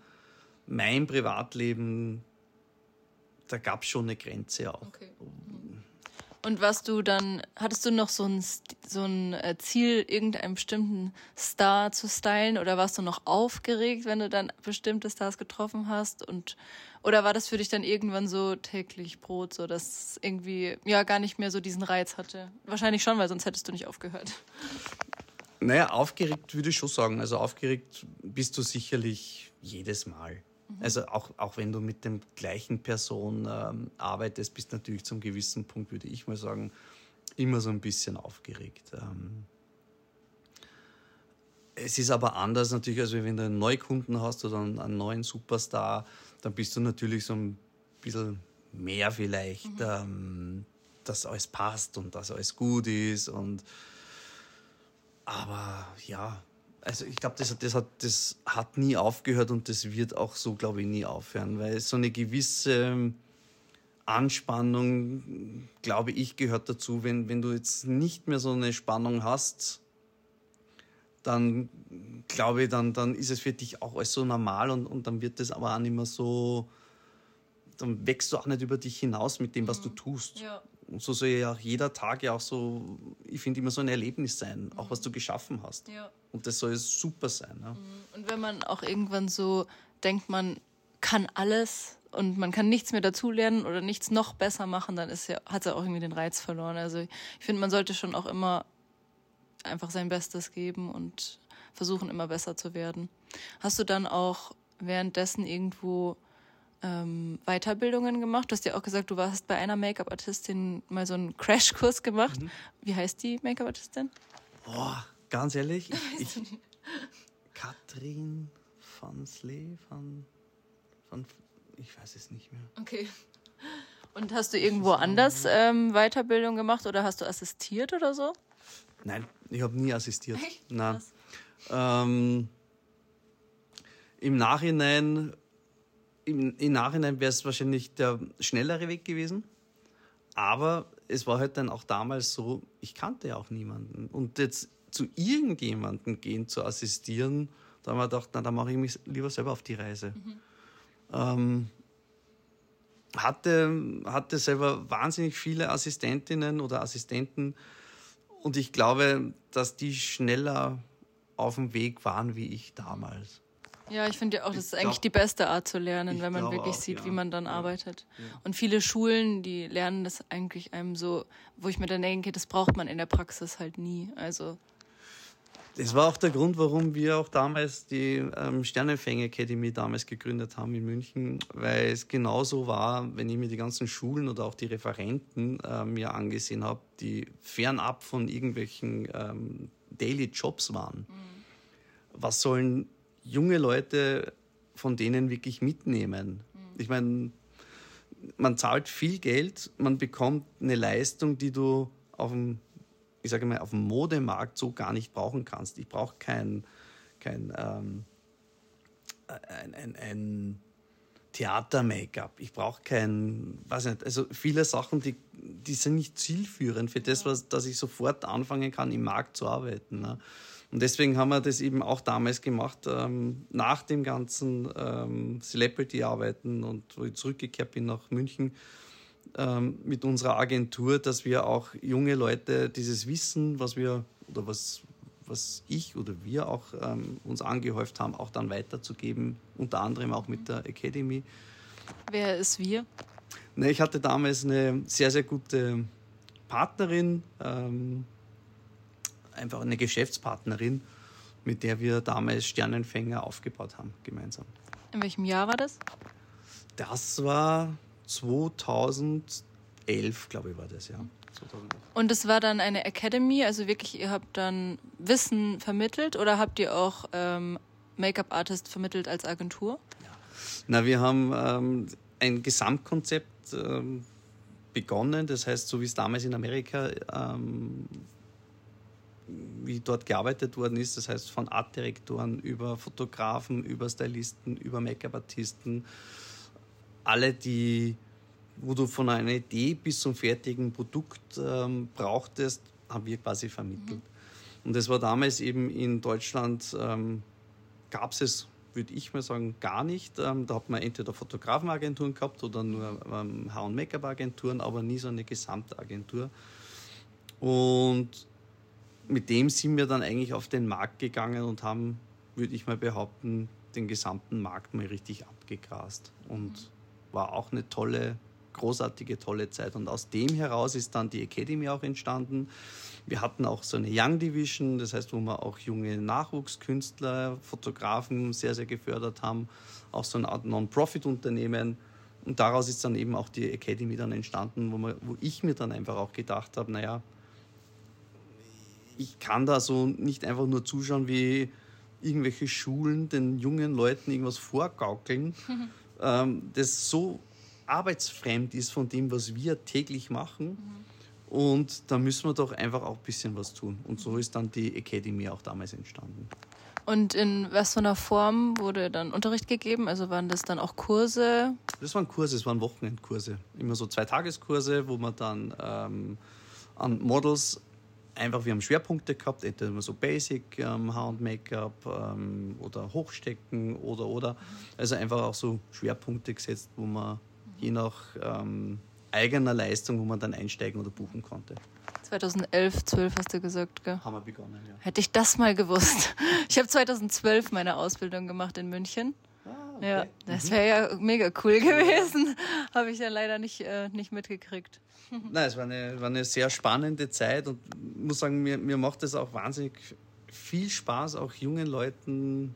mein Privatleben da gab es schon eine Grenze auch. Okay. Und was du dann, hattest du noch so ein, so ein äh, Ziel, irgendeinen bestimmten Star zu stylen oder warst du noch aufgeregt, wenn du dann bestimmte Stars getroffen hast? Und, oder war das für dich dann irgendwann so täglich Brot, so dass es irgendwie ja gar nicht mehr so diesen Reiz hatte? Wahrscheinlich schon, weil sonst hättest du nicht aufgehört. Naja, aufgeregt würde ich schon sagen. Also aufgeregt bist du sicherlich jedes Mal. Mhm. Also auch, auch wenn du mit dem gleichen Person ähm, arbeitest, bist du natürlich zum gewissen Punkt, würde ich mal sagen, immer so ein bisschen aufgeregt. Ähm, es ist aber anders natürlich, als wenn du einen Neukunden hast oder einen, neuen Superstar, dann bist du natürlich so ein bisschen mehr vielleicht, mhm. ähm, dass alles passt und dass alles gut ist. Und aber ja, also ich glaube, das, das, hat, das hat nie aufgehört und das wird auch so, glaube ich, nie aufhören, weil so eine gewisse Anspannung, glaube ich, gehört dazu. Wenn, wenn du jetzt nicht mehr so eine Spannung hast, dann glaube ich, dann, dann ist es für dich auch alles so normal und, und dann wird das aber auch nicht mehr so, dann wächst du auch nicht über dich hinaus mit dem, was du mhm. tust. Ja. Und so soll ja auch jeder Tag ja auch so, ich finde, immer so ein Erlebnis sein, auch was du geschaffen hast. Ja. Und das soll super sein. Ja. Mhm. Und wenn man auch irgendwann so denkt, man kann alles und man kann nichts mehr dazulernen oder nichts noch besser machen, dann ist ja, hat es ja auch irgendwie den Reiz verloren. Also ich finde, man sollte schon auch immer einfach sein Bestes geben und versuchen, immer besser zu werden. Hast du dann auch währenddessen irgendwo ähm, Weiterbildungen gemacht. Du hast ja auch gesagt, du warst bei einer Make-up-Artistin mal so einen Crashkurs gemacht. Mhm. Wie heißt die Make-up-Artistin? Boah, ganz ehrlich, ich, ich, Katrin van Slee, van, van, ich weiß es nicht mehr. Okay. Und hast du irgendwo anders ähm, Weiterbildung gemacht oder hast du assistiert oder so? Nein, ich habe nie assistiert. Echt? Nein. Ähm, Im Nachhinein im, im Nachhinein wäre es wahrscheinlich der schnellere Weg gewesen. Aber es war halt dann auch damals so, ich kannte ja auch niemanden. Und jetzt zu irgendjemandem gehen, zu assistieren, da haben wir gedacht, na, da mache ich mich lieber selber auf die Reise. Mhm. Ähm, hatte, hatte selber wahnsinnig viele Assistentinnen oder Assistenten und ich glaube, dass die schneller auf dem Weg waren wie ich damals. Ja, ich finde ja auch, das ist glaub, eigentlich die beste Art zu lernen, wenn man wirklich auch, sieht, ja. wie man dann ja. arbeitet. Ja. Und viele Schulen, die lernen das eigentlich einem so, wo ich mir dann denke, das braucht man in der Praxis halt nie. Also. Das war auch der Grund, warum wir auch damals die ähm, Sternenfänger Academy damals gegründet haben in München, weil es genauso war, wenn ich mir die ganzen Schulen oder auch die Referenten äh, mir angesehen habe, die fernab von irgendwelchen ähm, Daily Jobs waren. Mhm. Was sollen junge Leute von denen wirklich mitnehmen. Mhm. Ich meine, man zahlt viel Geld, man bekommt eine Leistung, die du auf dem, ich sage mal, auf dem Modemarkt so gar nicht brauchen kannst. Ich brauche kein, kein ähm, ein, ein, ein Theater-Make-up. Ich brauche kein, weiß nicht, also viele Sachen, die, die sind nicht zielführend für das, was, dass ich sofort anfangen kann, im Markt zu arbeiten. Ne? Und deswegen haben wir das eben auch damals gemacht, ähm, nach dem ganzen ähm, Celebrity-Arbeiten und wo ich zurückgekehrt bin nach München ähm, mit unserer Agentur, dass wir auch junge Leute dieses Wissen, was wir oder was, was ich oder wir auch ähm, uns angehäuft haben, auch dann weiterzugeben, unter anderem auch mit der Academy. Wer ist wir? Ne, ich hatte damals eine sehr, sehr gute Partnerin, ähm, einfach eine Geschäftspartnerin, mit der wir damals Sternenfänger aufgebaut haben, gemeinsam. In welchem Jahr war das? Das war 2011, glaube ich, war das, ja. Und es war dann eine Academy, also wirklich, ihr habt dann Wissen vermittelt oder habt ihr auch ähm, Make-up-Artist vermittelt als Agentur? Ja. Na, wir haben ähm, ein Gesamtkonzept ähm, begonnen, das heißt, so wie es damals in Amerika ähm, wie dort gearbeitet worden ist, das heißt von Artdirektoren über Fotografen, über Stylisten, über Make-up-Artisten, alle, die, wo du von einer Idee bis zum fertigen Produkt ähm, brauchtest, haben wir quasi vermittelt. Mhm. Und das war damals eben in Deutschland, ähm, gab es es, würde ich mal sagen, gar nicht. Ähm, da hat man entweder Fotografenagenturen gehabt oder nur ähm, Haar- und Make-up-Agenturen, aber nie so eine Gesamtagentur. Und mit dem sind wir dann eigentlich auf den Markt gegangen und haben, würde ich mal behaupten, den gesamten Markt mal richtig abgegrast. Und war auch eine tolle, großartige, tolle Zeit. Und aus dem heraus ist dann die Academy auch entstanden. Wir hatten auch so eine Young Division, das heißt, wo wir auch junge Nachwuchskünstler, Fotografen sehr, sehr gefördert haben. Auch so eine Art Non-Profit-Unternehmen. Und daraus ist dann eben auch die Academy dann entstanden, wo, man, wo ich mir dann einfach auch gedacht habe, naja, ich kann da so nicht einfach nur zuschauen, wie irgendwelche Schulen den jungen Leuten irgendwas vorgaukeln, ähm, das so arbeitsfremd ist von dem, was wir täglich machen. Mhm. Und da müssen wir doch einfach auch ein bisschen was tun. Und so ist dann die Academy auch damals entstanden. Und in was für einer Form wurde dann Unterricht gegeben? Also waren das dann auch Kurse? Das waren Kurse, es waren Wochenendkurse. Immer so zwei Tageskurse, wo man dann ähm, an Models einfach, wir haben Schwerpunkte gehabt, entweder so Basic ähm, Haar und Make-up ähm, oder Hochstecken oder oder. Also einfach auch so Schwerpunkte gesetzt, wo man je nach ähm, eigener Leistung, wo man dann einsteigen oder buchen konnte. 2011, 12 hast du gesagt, gell? Haben wir begonnen, ja. Hätte ich das mal gewusst. Ich habe 2012 meine Ausbildung gemacht in München. Okay. Ja, das mhm. wäre ja mega cool gewesen. Habe ich ja leider nicht, äh, nicht mitgekriegt. Nein, es war eine, war eine sehr spannende Zeit und muss sagen, mir, mir macht es auch wahnsinnig viel Spaß, auch jungen Leuten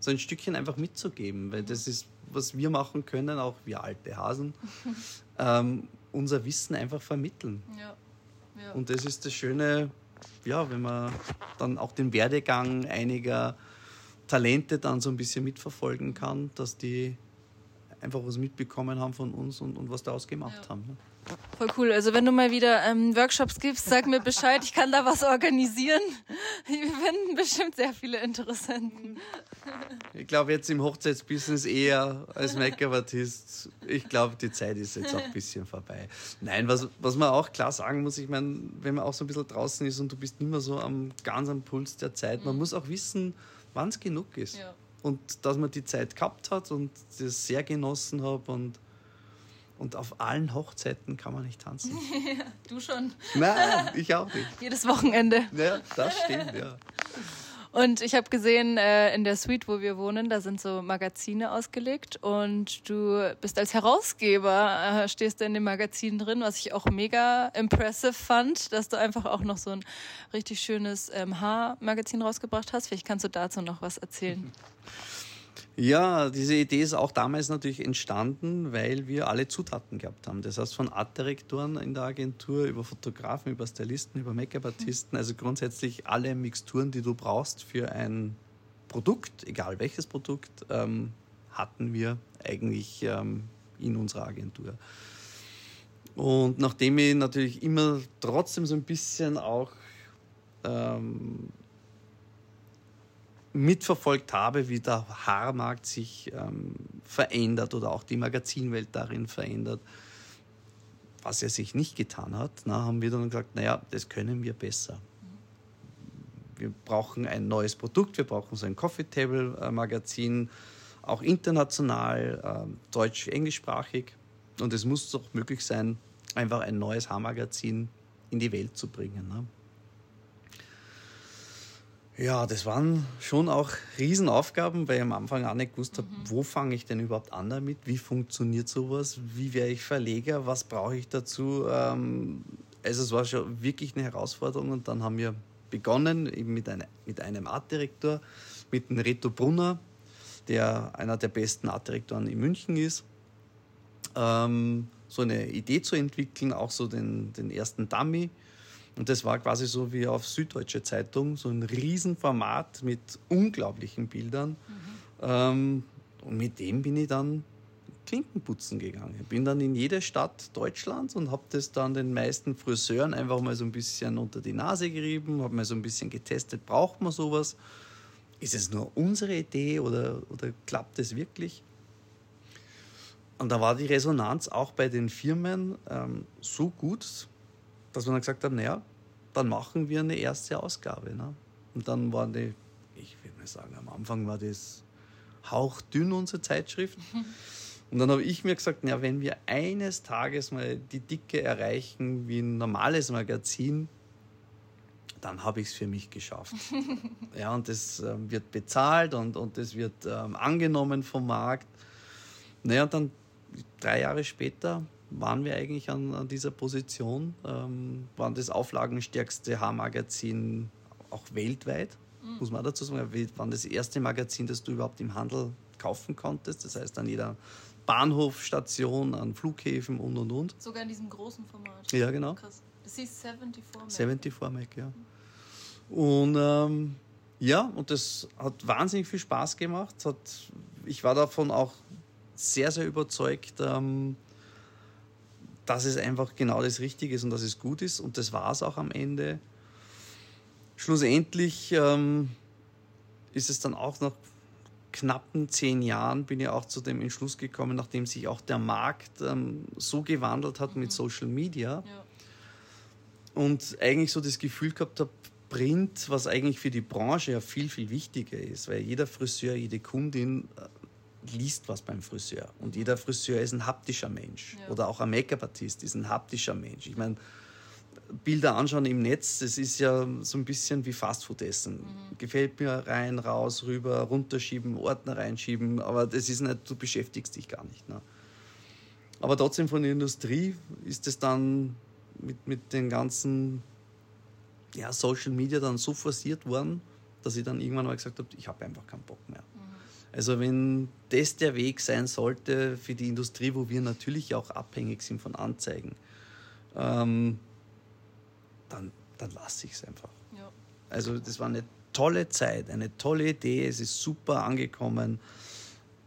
so ein Stückchen einfach mitzugeben, weil das ist, was wir machen können, auch wir alte Hasen, ähm, unser Wissen einfach vermitteln. Ja. Ja. Und das ist das Schöne, ja, wenn man dann auch den Werdegang einiger Talente dann so ein bisschen mitverfolgen kann, dass die einfach was mitbekommen haben von uns und, und was daraus gemacht ja. haben. Ne? Voll cool. Also wenn du mal wieder ähm, Workshops gibst, sag mir Bescheid. Ich kann da was organisieren. Wir finden bestimmt sehr viele Interessenten. Ich glaube jetzt im Hochzeitsbusiness eher als Make-up-Artist. Ich glaube, die Zeit ist jetzt auch ein bisschen vorbei. Nein, was, was man auch klar sagen muss, ich meine, wenn man auch so ein bisschen draußen ist und du bist nicht mehr so am ganz am Puls der Zeit, man mhm. muss auch wissen, wann es genug ist. Ja. Und dass man die Zeit gehabt hat und das sehr genossen hat und und auf allen Hochzeiten kann man nicht tanzen. Du schon. Nein, ich auch nicht. Jedes Wochenende. Ja, das stimmt, ja. Und ich habe gesehen, äh, in der Suite, wo wir wohnen, da sind so Magazine ausgelegt und du bist als Herausgeber, äh, stehst du in dem Magazin drin, was ich auch mega impressive fand, dass du einfach auch noch so ein richtig schönes ähm, Haarmagazin rausgebracht hast. Vielleicht kannst du dazu noch was erzählen. Ja, diese Idee ist auch damals natürlich entstanden, weil wir alle Zutaten gehabt haben. Das heißt, von Artdirektoren in der Agentur über Fotografen, über Stylisten, über Make-up-Artisten, also grundsätzlich alle Mixturen, die du brauchst für ein Produkt, egal welches Produkt, ähm, hatten wir eigentlich ähm, in unserer Agentur. Und nachdem ich natürlich immer trotzdem so ein bisschen auch ähm, mitverfolgt habe, wie der Haarmarkt sich ähm, verändert oder auch die Magazinwelt darin verändert, was er sich nicht getan hat, na, haben wir dann gesagt, naja, das können wir besser. Wir brauchen ein neues Produkt, wir brauchen so ein Coffee Table Magazin, auch international, äh, deutsch, englischsprachig. Und es muss doch möglich sein, einfach ein neues Haarmagazin in die Welt zu bringen. Ne? Ja, das waren schon auch Riesenaufgaben, weil ich am Anfang auch nicht gewusst habe, mhm. wo fange ich denn überhaupt an damit? Wie funktioniert sowas? Wie wäre ich Verleger? Was brauche ich dazu? Ähm, also es war schon wirklich eine Herausforderung und dann haben wir begonnen eben mit, eine, mit einem Artdirektor, mit dem Reto Brunner, der einer der besten Artdirektoren in München ist, ähm, so eine Idee zu entwickeln, auch so den, den ersten Dummy und das war quasi so wie auf Süddeutsche Zeitung, so ein Riesenformat mit unglaublichen Bildern. Mhm. Ähm, und mit dem bin ich dann Klinkenputzen gegangen. Bin dann in jede Stadt Deutschlands und habe das dann den meisten Friseuren einfach mal so ein bisschen unter die Nase gerieben, habe mal so ein bisschen getestet, braucht man sowas? Ist es nur unsere Idee oder, oder klappt es wirklich? Und da war die Resonanz auch bei den Firmen ähm, so gut, dass wir dann gesagt haben, naja, dann machen wir eine erste Ausgabe. Ne? Und dann war die, ich würde mal sagen, am Anfang war das hauchdünn, unsere Zeitschrift. Und dann habe ich mir gesagt, ja, wenn wir eines Tages mal die Dicke erreichen wie ein normales Magazin, dann habe ich es für mich geschafft. ja, und das äh, wird bezahlt und, und das wird ähm, angenommen vom Markt. Naja, und dann drei Jahre später waren wir eigentlich an, an dieser Position, ähm, waren das auflagenstärkste Haarmagazin auch weltweit, mhm. muss man dazu sagen. Wir waren das erste Magazin, das du überhaupt im Handel kaufen konntest. Das heißt, an jeder Bahnhofstation, an Flughäfen und und und. Sogar in diesem großen Format. Ja, genau. Krass. Das hieß 74 Mac. 74 Mac, ja. Und ähm, ja, und das hat wahnsinnig viel Spaß gemacht. Hat, ich war davon auch sehr, sehr überzeugt, ähm, dass es einfach genau das Richtige ist und dass es gut ist. Und das war es auch am Ende. Schlussendlich ähm, ist es dann auch nach knappen zehn Jahren bin ich auch zu dem Entschluss gekommen, nachdem sich auch der Markt ähm, so gewandelt hat mhm. mit Social Media ja. und eigentlich so das Gefühl gehabt habe, Print, was eigentlich für die Branche ja viel, viel wichtiger ist, weil jeder Friseur, jede Kundin äh, liest was beim Friseur. Und jeder Friseur ist ein haptischer Mensch. Ja. Oder auch ein Make-up-Artist ist ein haptischer Mensch. Ich meine, Bilder anschauen im Netz, das ist ja so ein bisschen wie Fastfood essen. Mhm. Gefällt mir rein, raus, rüber, runterschieben, Ordner reinschieben, aber das ist nicht, du beschäftigst dich gar nicht. Ne? Aber trotzdem von der Industrie ist es dann mit, mit den ganzen ja, Social Media dann so forciert worden, dass ich dann irgendwann mal gesagt habe, ich habe einfach keinen Bock mehr. Also wenn das der Weg sein sollte für die Industrie, wo wir natürlich auch abhängig sind von Anzeigen, ähm, dann, dann lasse ich es einfach. Ja. Also das war eine tolle Zeit, eine tolle Idee, es ist super angekommen,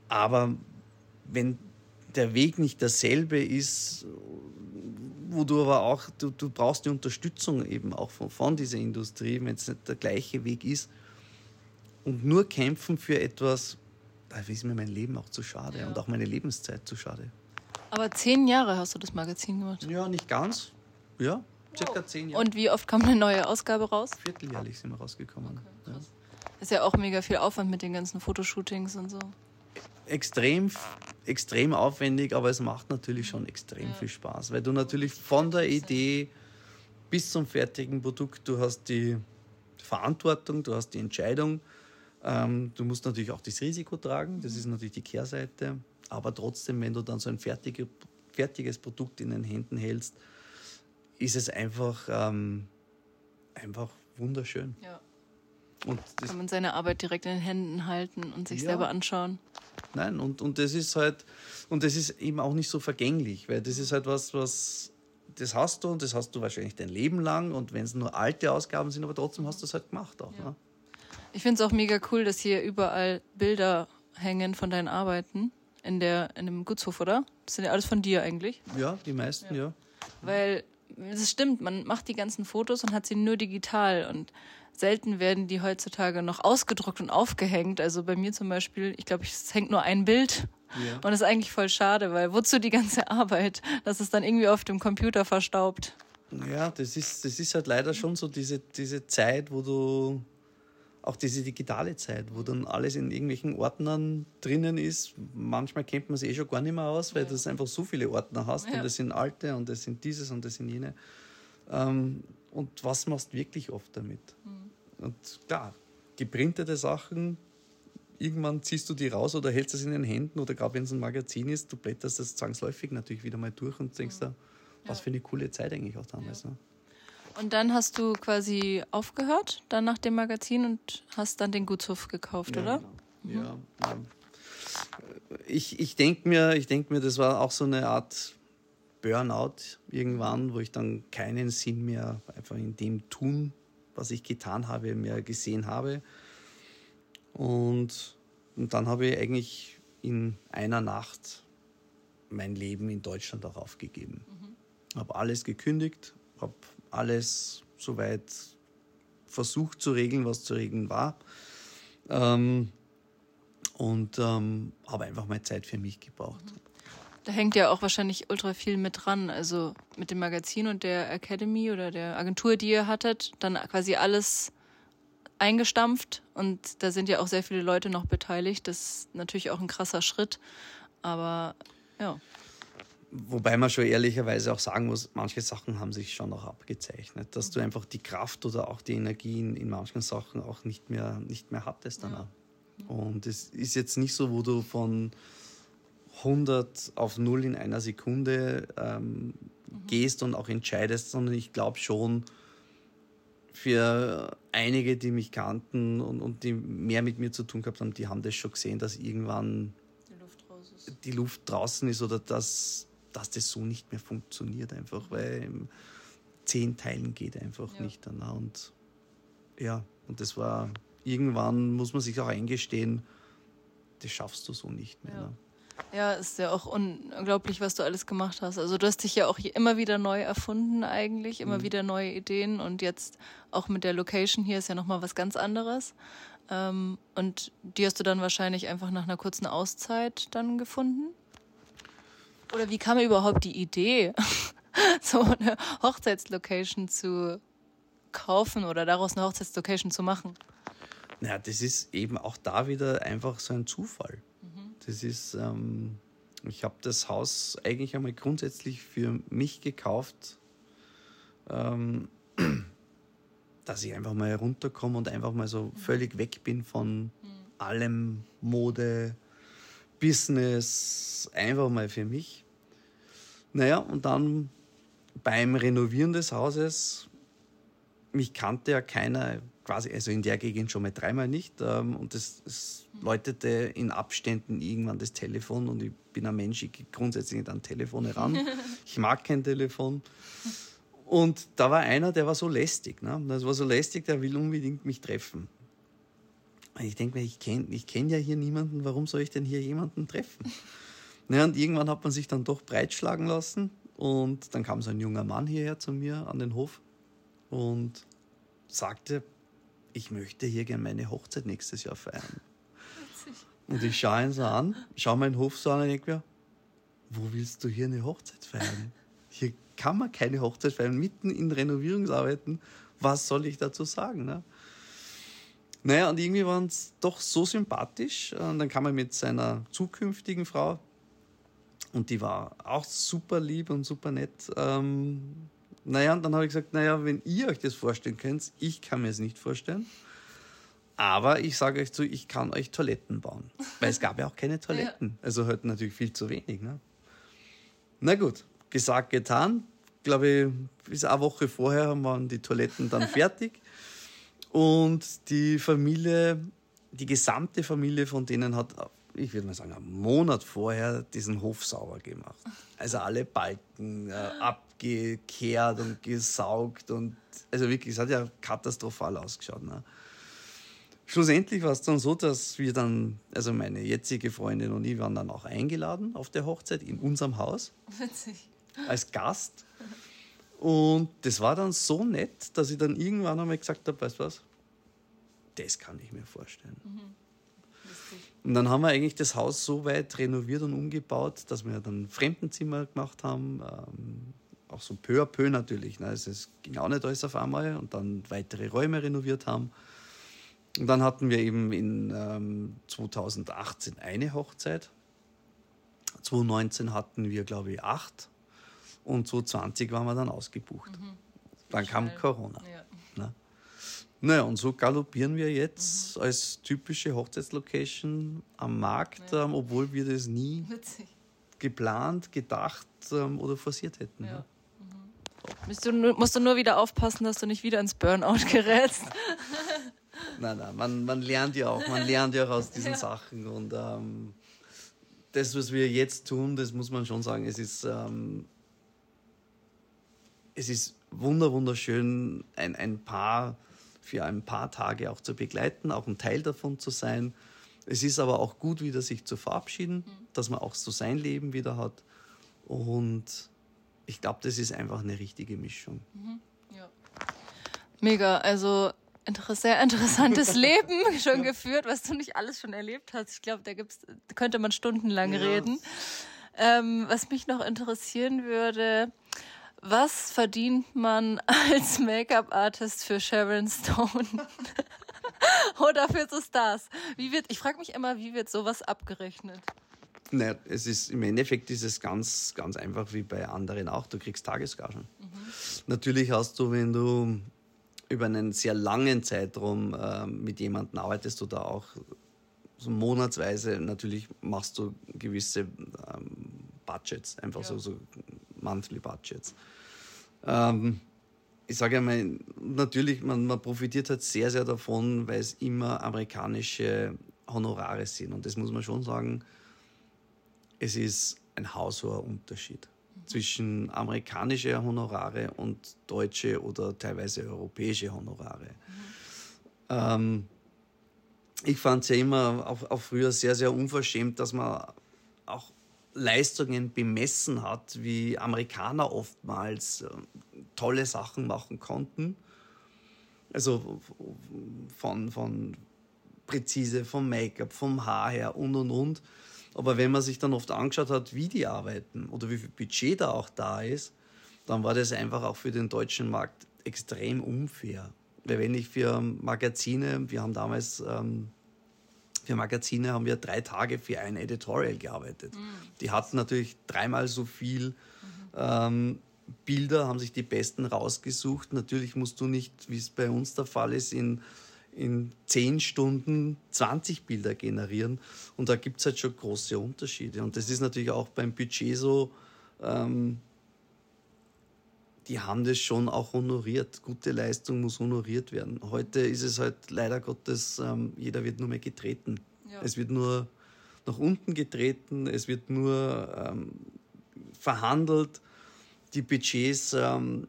aber wenn der Weg nicht derselbe ist, wo du aber auch, du, du brauchst die Unterstützung eben auch von, von dieser Industrie, wenn es nicht der gleiche Weg ist, und nur kämpfen für etwas, da ist mir mein Leben auch zu schade ja. und auch meine Lebenszeit zu schade. Aber zehn Jahre hast du das Magazin gemacht? Ja, nicht ganz. Ja, circa wow. zehn Jahre. Und wie oft kam eine neue Ausgabe raus? Vierteljährlich sind wir rausgekommen. Okay, ja. Ist ja auch mega viel Aufwand mit den ganzen Fotoshootings und so. Extrem, extrem aufwendig, aber es macht natürlich schon extrem ja. viel Spaß, weil du natürlich von der Idee bis zum fertigen Produkt, du hast die Verantwortung, du hast die Entscheidung ähm, du musst natürlich auch das Risiko tragen, das ist natürlich die Kehrseite. Aber trotzdem, wenn du dann so ein fertige, fertiges Produkt in den Händen hältst, ist es einfach, ähm, einfach wunderschön. Ja. Und Kann man seine Arbeit direkt in den Händen halten und sich ja. selber anschauen. Nein, und, und das ist halt, und das ist eben auch nicht so vergänglich, weil das ist halt was, was, das hast du und das hast du wahrscheinlich dein Leben lang und wenn es nur alte Ausgaben sind, aber trotzdem hast du es halt gemacht auch. Ja. Ne? Ich finde es auch mega cool, dass hier überall Bilder hängen von deinen Arbeiten in, der, in dem Gutshof, oder? Das sind ja alles von dir eigentlich. Ja, die meisten, ja. ja. Weil es stimmt, man macht die ganzen Fotos und hat sie nur digital und selten werden die heutzutage noch ausgedruckt und aufgehängt. Also bei mir zum Beispiel, ich glaube, es hängt nur ein Bild. Ja. Und das ist eigentlich voll schade, weil wozu die ganze Arbeit, dass es dann irgendwie auf dem Computer verstaubt. Ja, das ist, das ist halt leider schon so diese, diese Zeit, wo du auch diese digitale Zeit, wo dann alles in irgendwelchen Ordnern drinnen ist. Manchmal kennt man es eh schon gar nicht mehr aus, weil ja. du einfach so viele Ordner hast ja. und das sind alte und das sind dieses und das sind jene. Ähm, und was machst du wirklich oft damit? Mhm. Und klar, geprintete Sachen, irgendwann ziehst du die raus oder hältst es in den Händen oder gerade wenn es ein Magazin ist, du blätterst das zwangsläufig natürlich wieder mal durch und denkst mhm. da, was für eine coole Zeit eigentlich auch damals. Ne? Und dann hast du quasi aufgehört, dann nach dem Magazin und hast dann den Gutshof gekauft, ja, oder? Genau. Mhm. Ja. Ich, ich denke mir, denk mir, das war auch so eine Art Burnout irgendwann, wo ich dann keinen Sinn mehr einfach in dem tun, was ich getan habe, mehr gesehen habe. Und, und dann habe ich eigentlich in einer Nacht mein Leben in Deutschland auch aufgegeben. Mhm. Habe alles gekündigt, habe alles soweit versucht zu regeln, was zu regeln war. Ähm, und ähm, habe einfach mal Zeit für mich gebraucht. Da hängt ja auch wahrscheinlich ultra viel mit dran. Also mit dem Magazin und der Academy oder der Agentur, die ihr hattet, dann quasi alles eingestampft. Und da sind ja auch sehr viele Leute noch beteiligt. Das ist natürlich auch ein krasser Schritt. Aber ja. Wobei man schon ehrlicherweise auch sagen muss, manche Sachen haben sich schon auch abgezeichnet, dass du einfach die Kraft oder auch die Energie in, in manchen Sachen auch nicht mehr, nicht mehr hattest danach. Ja. Und es ist jetzt nicht so, wo du von 100 auf 0 in einer Sekunde ähm, mhm. gehst und auch entscheidest, sondern ich glaube schon, für einige, die mich kannten und, und die mehr mit mir zu tun gehabt haben, die haben das schon gesehen, dass irgendwann die Luft, die Luft draußen ist oder dass dass das so nicht mehr funktioniert, einfach, weil zehn Teilen geht einfach ja. nicht dann. Und ja, und das war irgendwann, muss man sich auch eingestehen, das schaffst du so nicht mehr. Ja. Ne? Ja, ist ja auch unglaublich, was du alles gemacht hast. Also du hast dich ja auch immer wieder neu erfunden eigentlich, immer mhm. wieder neue Ideen und jetzt auch mit der Location hier ist ja nochmal was ganz anderes. Ähm, und die hast du dann wahrscheinlich einfach nach einer kurzen Auszeit dann gefunden? Oder wie kam überhaupt die Idee, so eine Hochzeitslocation zu kaufen oder daraus eine Hochzeitslocation zu machen? Ja, das ist eben auch da wieder einfach so ein Zufall. Mhm. Das ist, ähm, ich habe das Haus eigentlich einmal grundsätzlich für mich gekauft, ähm, dass ich einfach mal herunterkomme und einfach mal so völlig weg bin von mhm. allem Mode, Business, einfach mal für mich. Naja, und dann beim Renovieren des Hauses, mich kannte ja keiner, quasi, also in der Gegend schon mal dreimal nicht. Ähm, und es, es läutete in Abständen irgendwann das Telefon und ich bin ein Mensch, ich gehe grundsätzlich nicht an Telefone ran. Ich mag kein Telefon. Und da war einer, der war so lästig. Ne? Das war so lästig, der will unbedingt mich treffen. Ich denke mir, ich kenne ich kenn ja hier niemanden, warum soll ich denn hier jemanden treffen? naja, und irgendwann hat man sich dann doch breitschlagen lassen und dann kam so ein junger Mann hierher zu mir an den Hof und sagte, ich möchte hier gerne meine Hochzeit nächstes Jahr feiern. Und ich schaue ihn so an, schaue meinen Hof so an und denke mir, wo willst du hier eine Hochzeit feiern? Hier kann man keine Hochzeit feiern, mitten in Renovierungsarbeiten. Was soll ich dazu sagen? Ne? Naja, und irgendwie waren es doch so sympathisch. Und dann kam er mit seiner zukünftigen Frau, und die war auch super lieb und super nett. Ähm, naja, und dann habe ich gesagt, naja, wenn ihr euch das vorstellen könnt, ich kann mir es nicht vorstellen. Aber ich sage euch zu, ich kann euch Toiletten bauen. Weil es gab ja auch keine Toiletten. Also heute natürlich viel zu wenig. Ne? Na gut, gesagt, getan. Ich glaube, bis eine Woche vorher waren die Toiletten dann fertig. Und die Familie, die gesamte Familie von denen hat ich würde mal sagen, einen Monat vorher diesen Hof sauber gemacht. Also alle Balken äh, abgekehrt und gesaugt und also wirklich, es hat ja katastrophal ausgeschaut. Ne? Schlussendlich war es dann so, dass wir dann, also meine jetzige Freundin und ich waren dann auch eingeladen auf der Hochzeit in unserem Haus. Witzig. Als Gast. Und das war dann so nett, dass ich dann irgendwann einmal gesagt habe, weißt du was, das kann ich mir vorstellen. Mhm. Und dann haben wir eigentlich das Haus so weit renoviert und umgebaut, dass wir dann Fremdenzimmer gemacht haben, ähm, auch so peu à peu natürlich. Ne? Also es ging auch nicht alles auf einmal und dann weitere Räume renoviert haben. Und dann hatten wir eben in ähm, 2018 eine Hochzeit. 2019 hatten wir, glaube ich, acht. Und 2020 waren wir dann ausgebucht. Mhm. Dann kam Corona. Ja. Ne? Naja, und so galoppieren wir jetzt mhm. als typische Hochzeitslocation am Markt, ja. ähm, obwohl wir das nie Witzig. geplant, gedacht ähm, oder forciert hätten. Ja. Mhm. Du, musst du nur wieder aufpassen, dass du nicht wieder ins Burnout gerätst. nein, nein, man, man lernt ja auch, man lernt ja auch aus diesen ja. Sachen. Und ähm, das, was wir jetzt tun, das muss man schon sagen, es ist, ähm, es ist wunder, wunderschön, ein, ein Paar für ein paar Tage auch zu begleiten, auch ein Teil davon zu sein. Es ist aber auch gut, wieder sich zu verabschieden, mhm. dass man auch so sein Leben wieder hat. Und ich glaube, das ist einfach eine richtige Mischung. Mhm. Ja. Mega, also sehr interessantes Leben schon geführt, was du nicht alles schon erlebt hast. Ich glaube, da gibt's, könnte man stundenlang ja. reden. Ähm, was mich noch interessieren würde, was verdient man als Make-up-Artist für Sharon Stone? Oder für so Stars? Wie wird, ich frage mich immer, wie wird sowas abgerechnet? Naja, es ist im Endeffekt ist es ganz, ganz einfach wie bei anderen auch. Du kriegst Tagesgagen. Mhm. Natürlich hast du, wenn du über einen sehr langen Zeitraum äh, mit jemandem arbeitest oder auch so monatsweise, natürlich machst du gewisse ähm, Budgets, einfach ja. so, so Monthly Budgets. Ähm, ich sage einmal, natürlich, man, man profitiert halt sehr, sehr davon, weil es immer amerikanische Honorare sind. Und das muss man schon sagen, es ist ein haushoher Unterschied zwischen amerikanische Honorare und deutsche oder teilweise europäische Honorare. Mhm. Ähm, ich fand es ja immer auch, auch früher sehr, sehr unverschämt, dass man auch Leistungen bemessen hat, wie Amerikaner oftmals äh, tolle Sachen machen konnten. Also von, von präzise, vom Make-up, vom Haar her und und und. Aber wenn man sich dann oft angeschaut hat, wie die arbeiten oder wie viel Budget da auch da ist, dann war das einfach auch für den deutschen Markt extrem unfair. Weil wenn ich für Magazine, wir haben damals ähm, für Magazine haben wir drei Tage für ein Editorial gearbeitet. Mhm. Die hatten natürlich dreimal so viel mhm. ähm, Bilder, haben sich die besten rausgesucht. Natürlich musst du nicht, wie es bei uns der Fall ist, in, in zehn Stunden 20 Bilder generieren. Und da gibt es halt schon große Unterschiede. Und das ist natürlich auch beim Budget so. Ähm, die haben das schon auch honoriert. Gute Leistung muss honoriert werden. Heute ist es halt leider Gottes, ähm, jeder wird nur mehr getreten. Ja. Es wird nur nach unten getreten, es wird nur ähm, verhandelt. Die Budgets, ähm,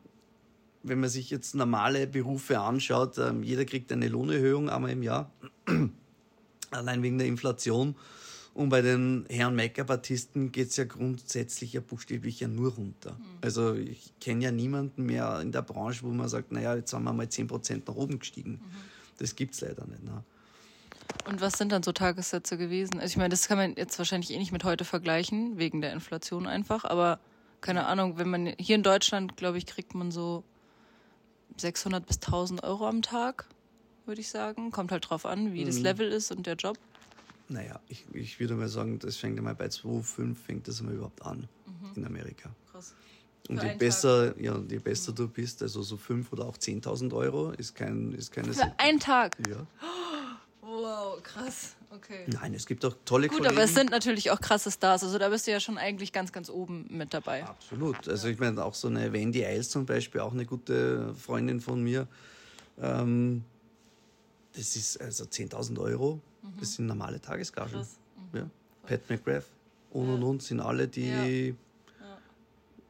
wenn man sich jetzt normale Berufe anschaut, ähm, jeder kriegt eine Lohnerhöhung einmal im Jahr, allein wegen der Inflation. Und bei den Herren Make-up-Artisten geht es ja grundsätzlich ja buchstäblich ja nur runter. Mhm. Also ich kenne ja niemanden mehr in der Branche, wo man sagt, naja, jetzt haben wir mal 10% nach oben gestiegen. Mhm. Das gibt es leider nicht. Ne? Und was sind dann so Tagessätze gewesen? Also ich meine, das kann man jetzt wahrscheinlich eh nicht mit heute vergleichen, wegen der Inflation einfach, aber keine Ahnung, wenn man hier in Deutschland, glaube ich, kriegt man so 600 bis 1000 Euro am Tag, würde ich sagen. Kommt halt drauf an, wie mhm. das Level ist und der Job. Naja, ich, ich würde mal sagen, das fängt einmal bei 2,5 fängt das einmal überhaupt an mhm. in Amerika. Krass. Und je besser, ja, je besser mhm. du bist, also so 5.000 oder auch 10.000 Euro, ist, kein, ist keine Für einen Tag? Ja. Wow, krass. Okay. Nein, es gibt auch tolle Gut, Kollegen. aber es sind natürlich auch krasse Stars. Also da bist du ja schon eigentlich ganz, ganz oben mit dabei. Absolut. Also ich meine, auch so eine Wendy Eiles zum Beispiel, auch eine gute Freundin von mir. Ähm, das ist also 10.000 Euro Mhm. Das sind normale Tagesgagen. Mhm. Ja. Pat McGrath und ja. und und sind alle, die.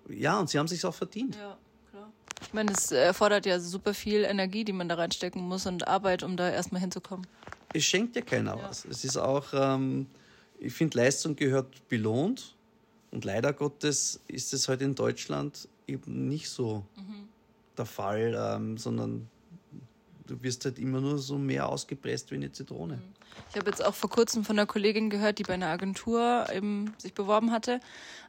Ja, ja und sie haben sich auch verdient. Ja, klar. Ich meine, es erfordert ja super viel Energie, die man da reinstecken muss und Arbeit, um da erstmal hinzukommen. Es schenkt ja keiner was. Es ist auch, ähm, ich finde, Leistung gehört belohnt. Und leider Gottes ist es heute halt in Deutschland eben nicht so mhm. der Fall, ähm, sondern du wirst halt immer nur so mehr ausgepresst wie eine Zitrone. Mhm. Ich habe jetzt auch vor kurzem von einer Kollegin gehört, die bei einer Agentur eben sich beworben hatte.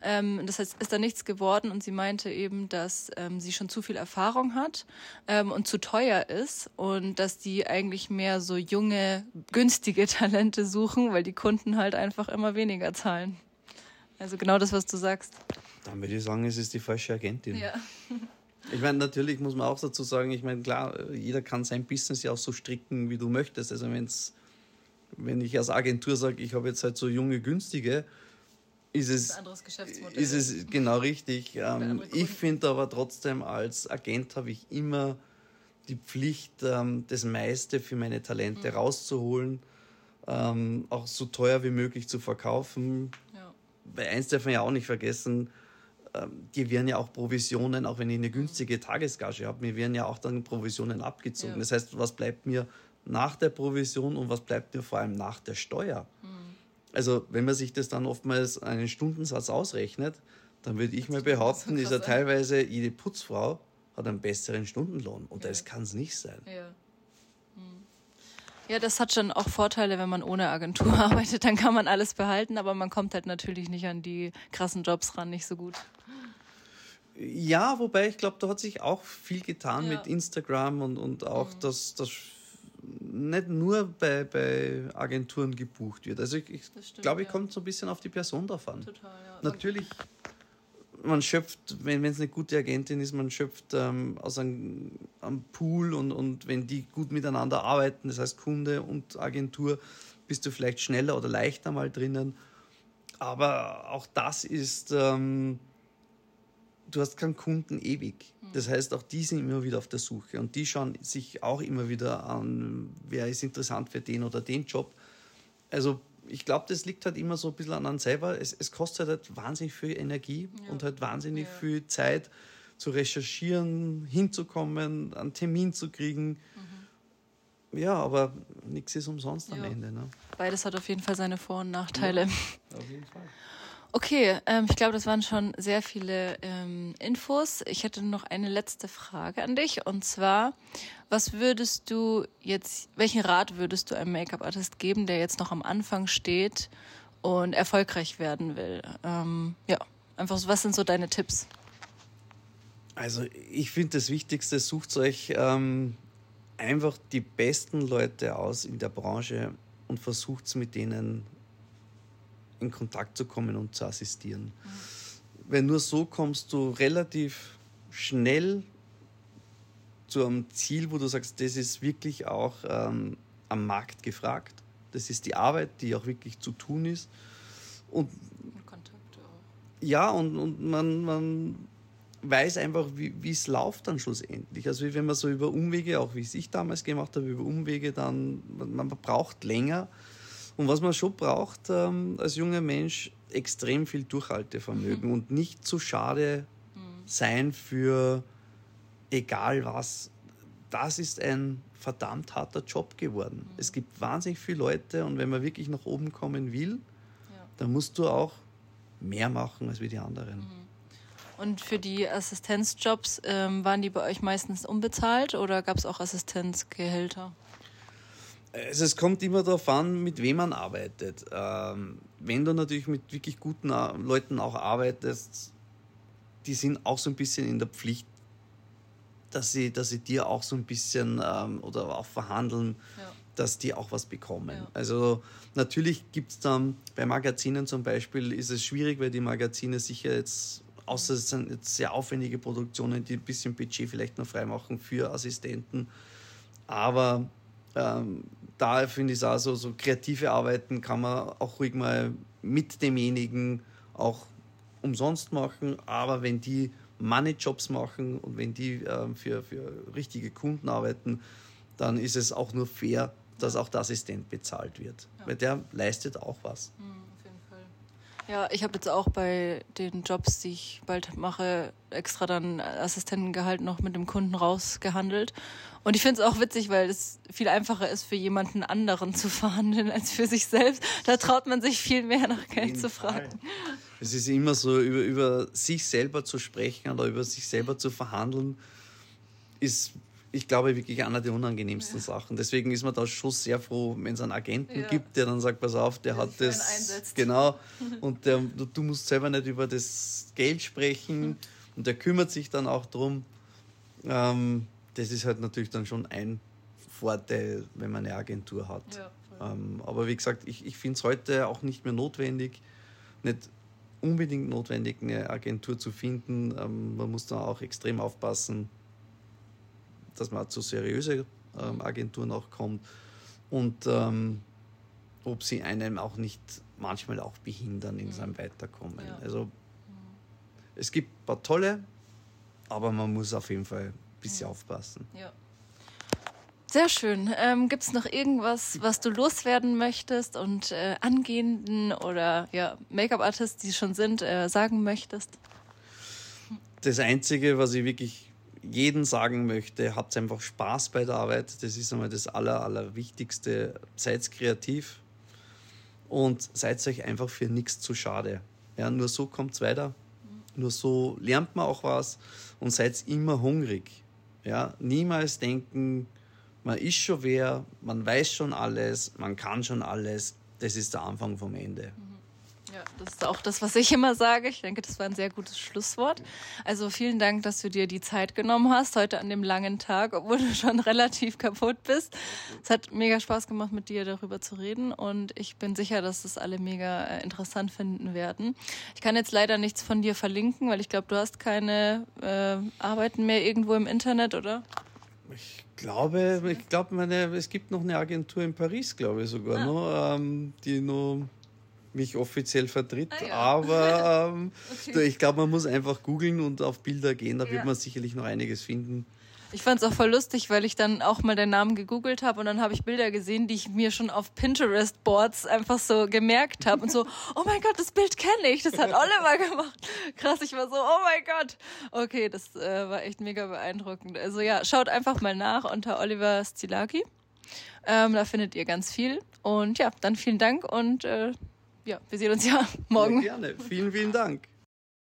Ähm, das heißt, ist da nichts geworden und sie meinte eben, dass ähm, sie schon zu viel Erfahrung hat ähm, und zu teuer ist und dass die eigentlich mehr so junge, günstige Talente suchen, weil die Kunden halt einfach immer weniger zahlen. Also genau das, was du sagst. Dann würde ich sagen, es ist die falsche Agentin. Ja. Ich meine, natürlich muss man auch dazu sagen, ich meine, klar, jeder kann sein Business ja auch so stricken, wie du möchtest. Also wenn's, wenn ich als Agentur sage, ich habe jetzt halt so junge, günstige, ist es, ein anderes Geschäftsmodell. ist es genau richtig. Ähm, ich finde aber trotzdem, als Agent habe ich immer die Pflicht, ähm, das meiste für meine Talente mhm. rauszuholen, ähm, auch so teuer wie möglich zu verkaufen. Ja. Weil eins darf man ja auch nicht vergessen, ähm, die werden ja auch Provisionen, auch wenn ich eine günstige Tagesgage habe, mir werden ja auch dann Provisionen abgezogen. Ja. Das heißt, was bleibt mir nach der Provision und was bleibt mir vor allem nach der Steuer? Mhm. Also, wenn man sich das dann oftmals einen Stundensatz ausrechnet, dann würde ich mal behaupten, ist ja teilweise jede Putzfrau hat einen besseren Stundenlohn. Und ja. das kann es nicht sein. Ja. Ja, das hat schon auch Vorteile, wenn man ohne Agentur arbeitet. Dann kann man alles behalten, aber man kommt halt natürlich nicht an die krassen Jobs ran, nicht so gut. Ja, wobei ich glaube, da hat sich auch viel getan ja. mit Instagram und, und auch, mhm. dass das nicht nur bei, bei Agenturen gebucht wird. Also ich, ich glaube, ich ja. kommt so ein bisschen auf die Person drauf an. Total, ja. Natürlich man schöpft, wenn es eine gute Agentin ist, man schöpft ähm, aus einem, einem, Pool und, und wenn die gut miteinander arbeiten, das heißt Kunde und Agentur, bist du vielleicht schneller oder leichter mal drinnen. Aber auch das ist, ähm, du hast keinen Kunden ewig. Das heißt, auch die sind immer wieder auf der Suche und die schauen sich auch immer wieder an, wer ist interessant für den oder den Job. Also ich glaube, das liegt halt immer so ein bisschen an einem selber. Es, es kostet halt wahnsinnig viel Energie ja. und halt wahnsinnig ja. viel Zeit zu recherchieren, hinzukommen, einen Termin zu kriegen. Mhm. Ja, aber nichts ist umsonst ja. am Ende. Ne? Beides hat auf jeden Fall seine Vor- und Nachteile. auf jeden Fall. Okay, ähm, ich glaube, das waren schon sehr viele ähm, Infos. Ich hätte noch eine letzte Frage an dich und zwar, was würdest du jetzt, welchen Rat würdest du einem Make-up-Artist geben, der jetzt noch am Anfang steht und erfolgreich werden will? Ähm, ja, einfach was sind so deine Tipps? Also ich finde das Wichtigste, sucht euch ähm, einfach die besten Leute aus in der Branche und versucht mit denen in Kontakt zu kommen und zu assistieren. Mhm. Weil nur so kommst du relativ schnell zu einem Ziel, wo du sagst, das ist wirklich auch ähm, am Markt gefragt. Das ist die Arbeit, die auch wirklich zu tun ist. Und Kontakte auch. Ja, und, und man, man weiß einfach, wie es läuft dann schlussendlich. Also wenn man so über Umwege, auch wie ich damals gemacht habe, über Umwege dann, man, man braucht länger, und was man schon braucht ähm, als junger Mensch, extrem viel Durchhaltevermögen mhm. und nicht zu schade mhm. sein für egal was. Das ist ein verdammt harter Job geworden. Mhm. Es gibt wahnsinnig viele Leute und wenn man wirklich nach oben kommen will, ja. dann musst du auch mehr machen als wie die anderen. Mhm. Und für die Assistenzjobs ähm, waren die bei euch meistens unbezahlt oder gab es auch Assistenzgehälter? Also es kommt immer darauf an, mit wem man arbeitet. Ähm, wenn du natürlich mit wirklich guten äh, Leuten auch arbeitest, die sind auch so ein bisschen in der Pflicht, dass sie, dass sie dir auch so ein bisschen ähm, oder auch verhandeln, ja. dass die auch was bekommen. Ja. Also natürlich gibt es dann bei Magazinen zum Beispiel ist es schwierig, weil die Magazine sicher jetzt, außer es sind jetzt sehr aufwendige Produktionen, die ein bisschen Budget vielleicht noch freimachen für Assistenten. Aber ähm, da finde ich es auch so, so kreative Arbeiten kann man auch ruhig mal mit demjenigen auch umsonst machen, aber wenn die Money-Jobs machen und wenn die äh, für, für richtige Kunden arbeiten, dann ist es auch nur fair, dass auch der Assistent bezahlt wird. Ja. Weil der leistet auch was. Mhm, auf jeden Fall. Ja, ich habe jetzt auch bei den Jobs, die ich bald mache, extra dann Assistentengehalt noch mit dem Kunden rausgehandelt. Und ich finde es auch witzig, weil es viel einfacher ist, für jemanden anderen zu verhandeln als für sich selbst. Da traut man sich viel mehr nach Geld zu fragen. Es ist immer so, über, über sich selber zu sprechen oder über sich selber zu verhandeln, ist ich glaube, wirklich einer der unangenehmsten ja. Sachen. Deswegen ist man da schon sehr froh, wenn es einen Agenten ja. gibt, der dann sagt, pass auf, der, der hat das. Genau. Und der, du, du, musst selber nicht über das Geld sprechen und der kümmert sich dann auch drum. Ähm, das ist halt natürlich dann schon ein Vorteil, wenn man eine Agentur hat. Ja, ähm, aber wie gesagt, ich, ich finde es heute auch nicht mehr notwendig, nicht unbedingt notwendig, eine Agentur zu finden. Ähm, man muss da auch extrem aufpassen, dass man zu seriöse ähm, Agenturen auch kommt und ähm, ob sie einem auch nicht manchmal auch behindern in mhm. seinem Weiterkommen. Ja. Also es gibt ein paar tolle, aber man muss auf jeden Fall bisschen mhm. aufpassen. Ja. Sehr schön. Ähm, Gibt es noch irgendwas, was du loswerden möchtest und äh, angehenden oder ja, Make-up-Artists, die schon sind, äh, sagen möchtest? Das Einzige, was ich wirklich jeden sagen möchte, habt einfach Spaß bei der Arbeit. Das ist einmal das Aller, Allerwichtigste. Seid kreativ und seid euch einfach für nichts zu schade. Ja, nur so kommt es weiter. Nur so lernt man auch was und seid immer hungrig. Ja, niemals denken, man ist schon wer, man weiß schon alles, man kann schon alles. Das ist der Anfang vom Ende. Ja, das ist auch das, was ich immer sage. Ich denke, das war ein sehr gutes Schlusswort. Also vielen Dank, dass du dir die Zeit genommen hast, heute an dem langen Tag, obwohl du schon relativ kaputt bist. Es hat mega Spaß gemacht, mit dir darüber zu reden und ich bin sicher, dass das alle mega äh, interessant finden werden. Ich kann jetzt leider nichts von dir verlinken, weil ich glaube, du hast keine äh, Arbeiten mehr irgendwo im Internet, oder? Ich glaube, ich glaube, es gibt noch eine Agentur in Paris, glaube ich sogar, ah. noch, ähm, die noch mich offiziell vertritt, ah, ja. aber ähm, okay. ich glaube, man muss einfach googeln und auf Bilder gehen, da ja. wird man sicherlich noch einiges finden. Ich fand es auch voll lustig, weil ich dann auch mal den Namen gegoogelt habe und dann habe ich Bilder gesehen, die ich mir schon auf Pinterest-Boards einfach so gemerkt habe und so, oh mein Gott, das Bild kenne ich, das hat Oliver gemacht. Krass, ich war so, oh mein Gott. Okay, das äh, war echt mega beeindruckend. Also ja, schaut einfach mal nach unter Oliver Stilaki. Ähm, da findet ihr ganz viel. Und ja, dann vielen Dank und äh, ja, wir sehen uns ja morgen. Ja, gerne. Vielen, vielen Dank.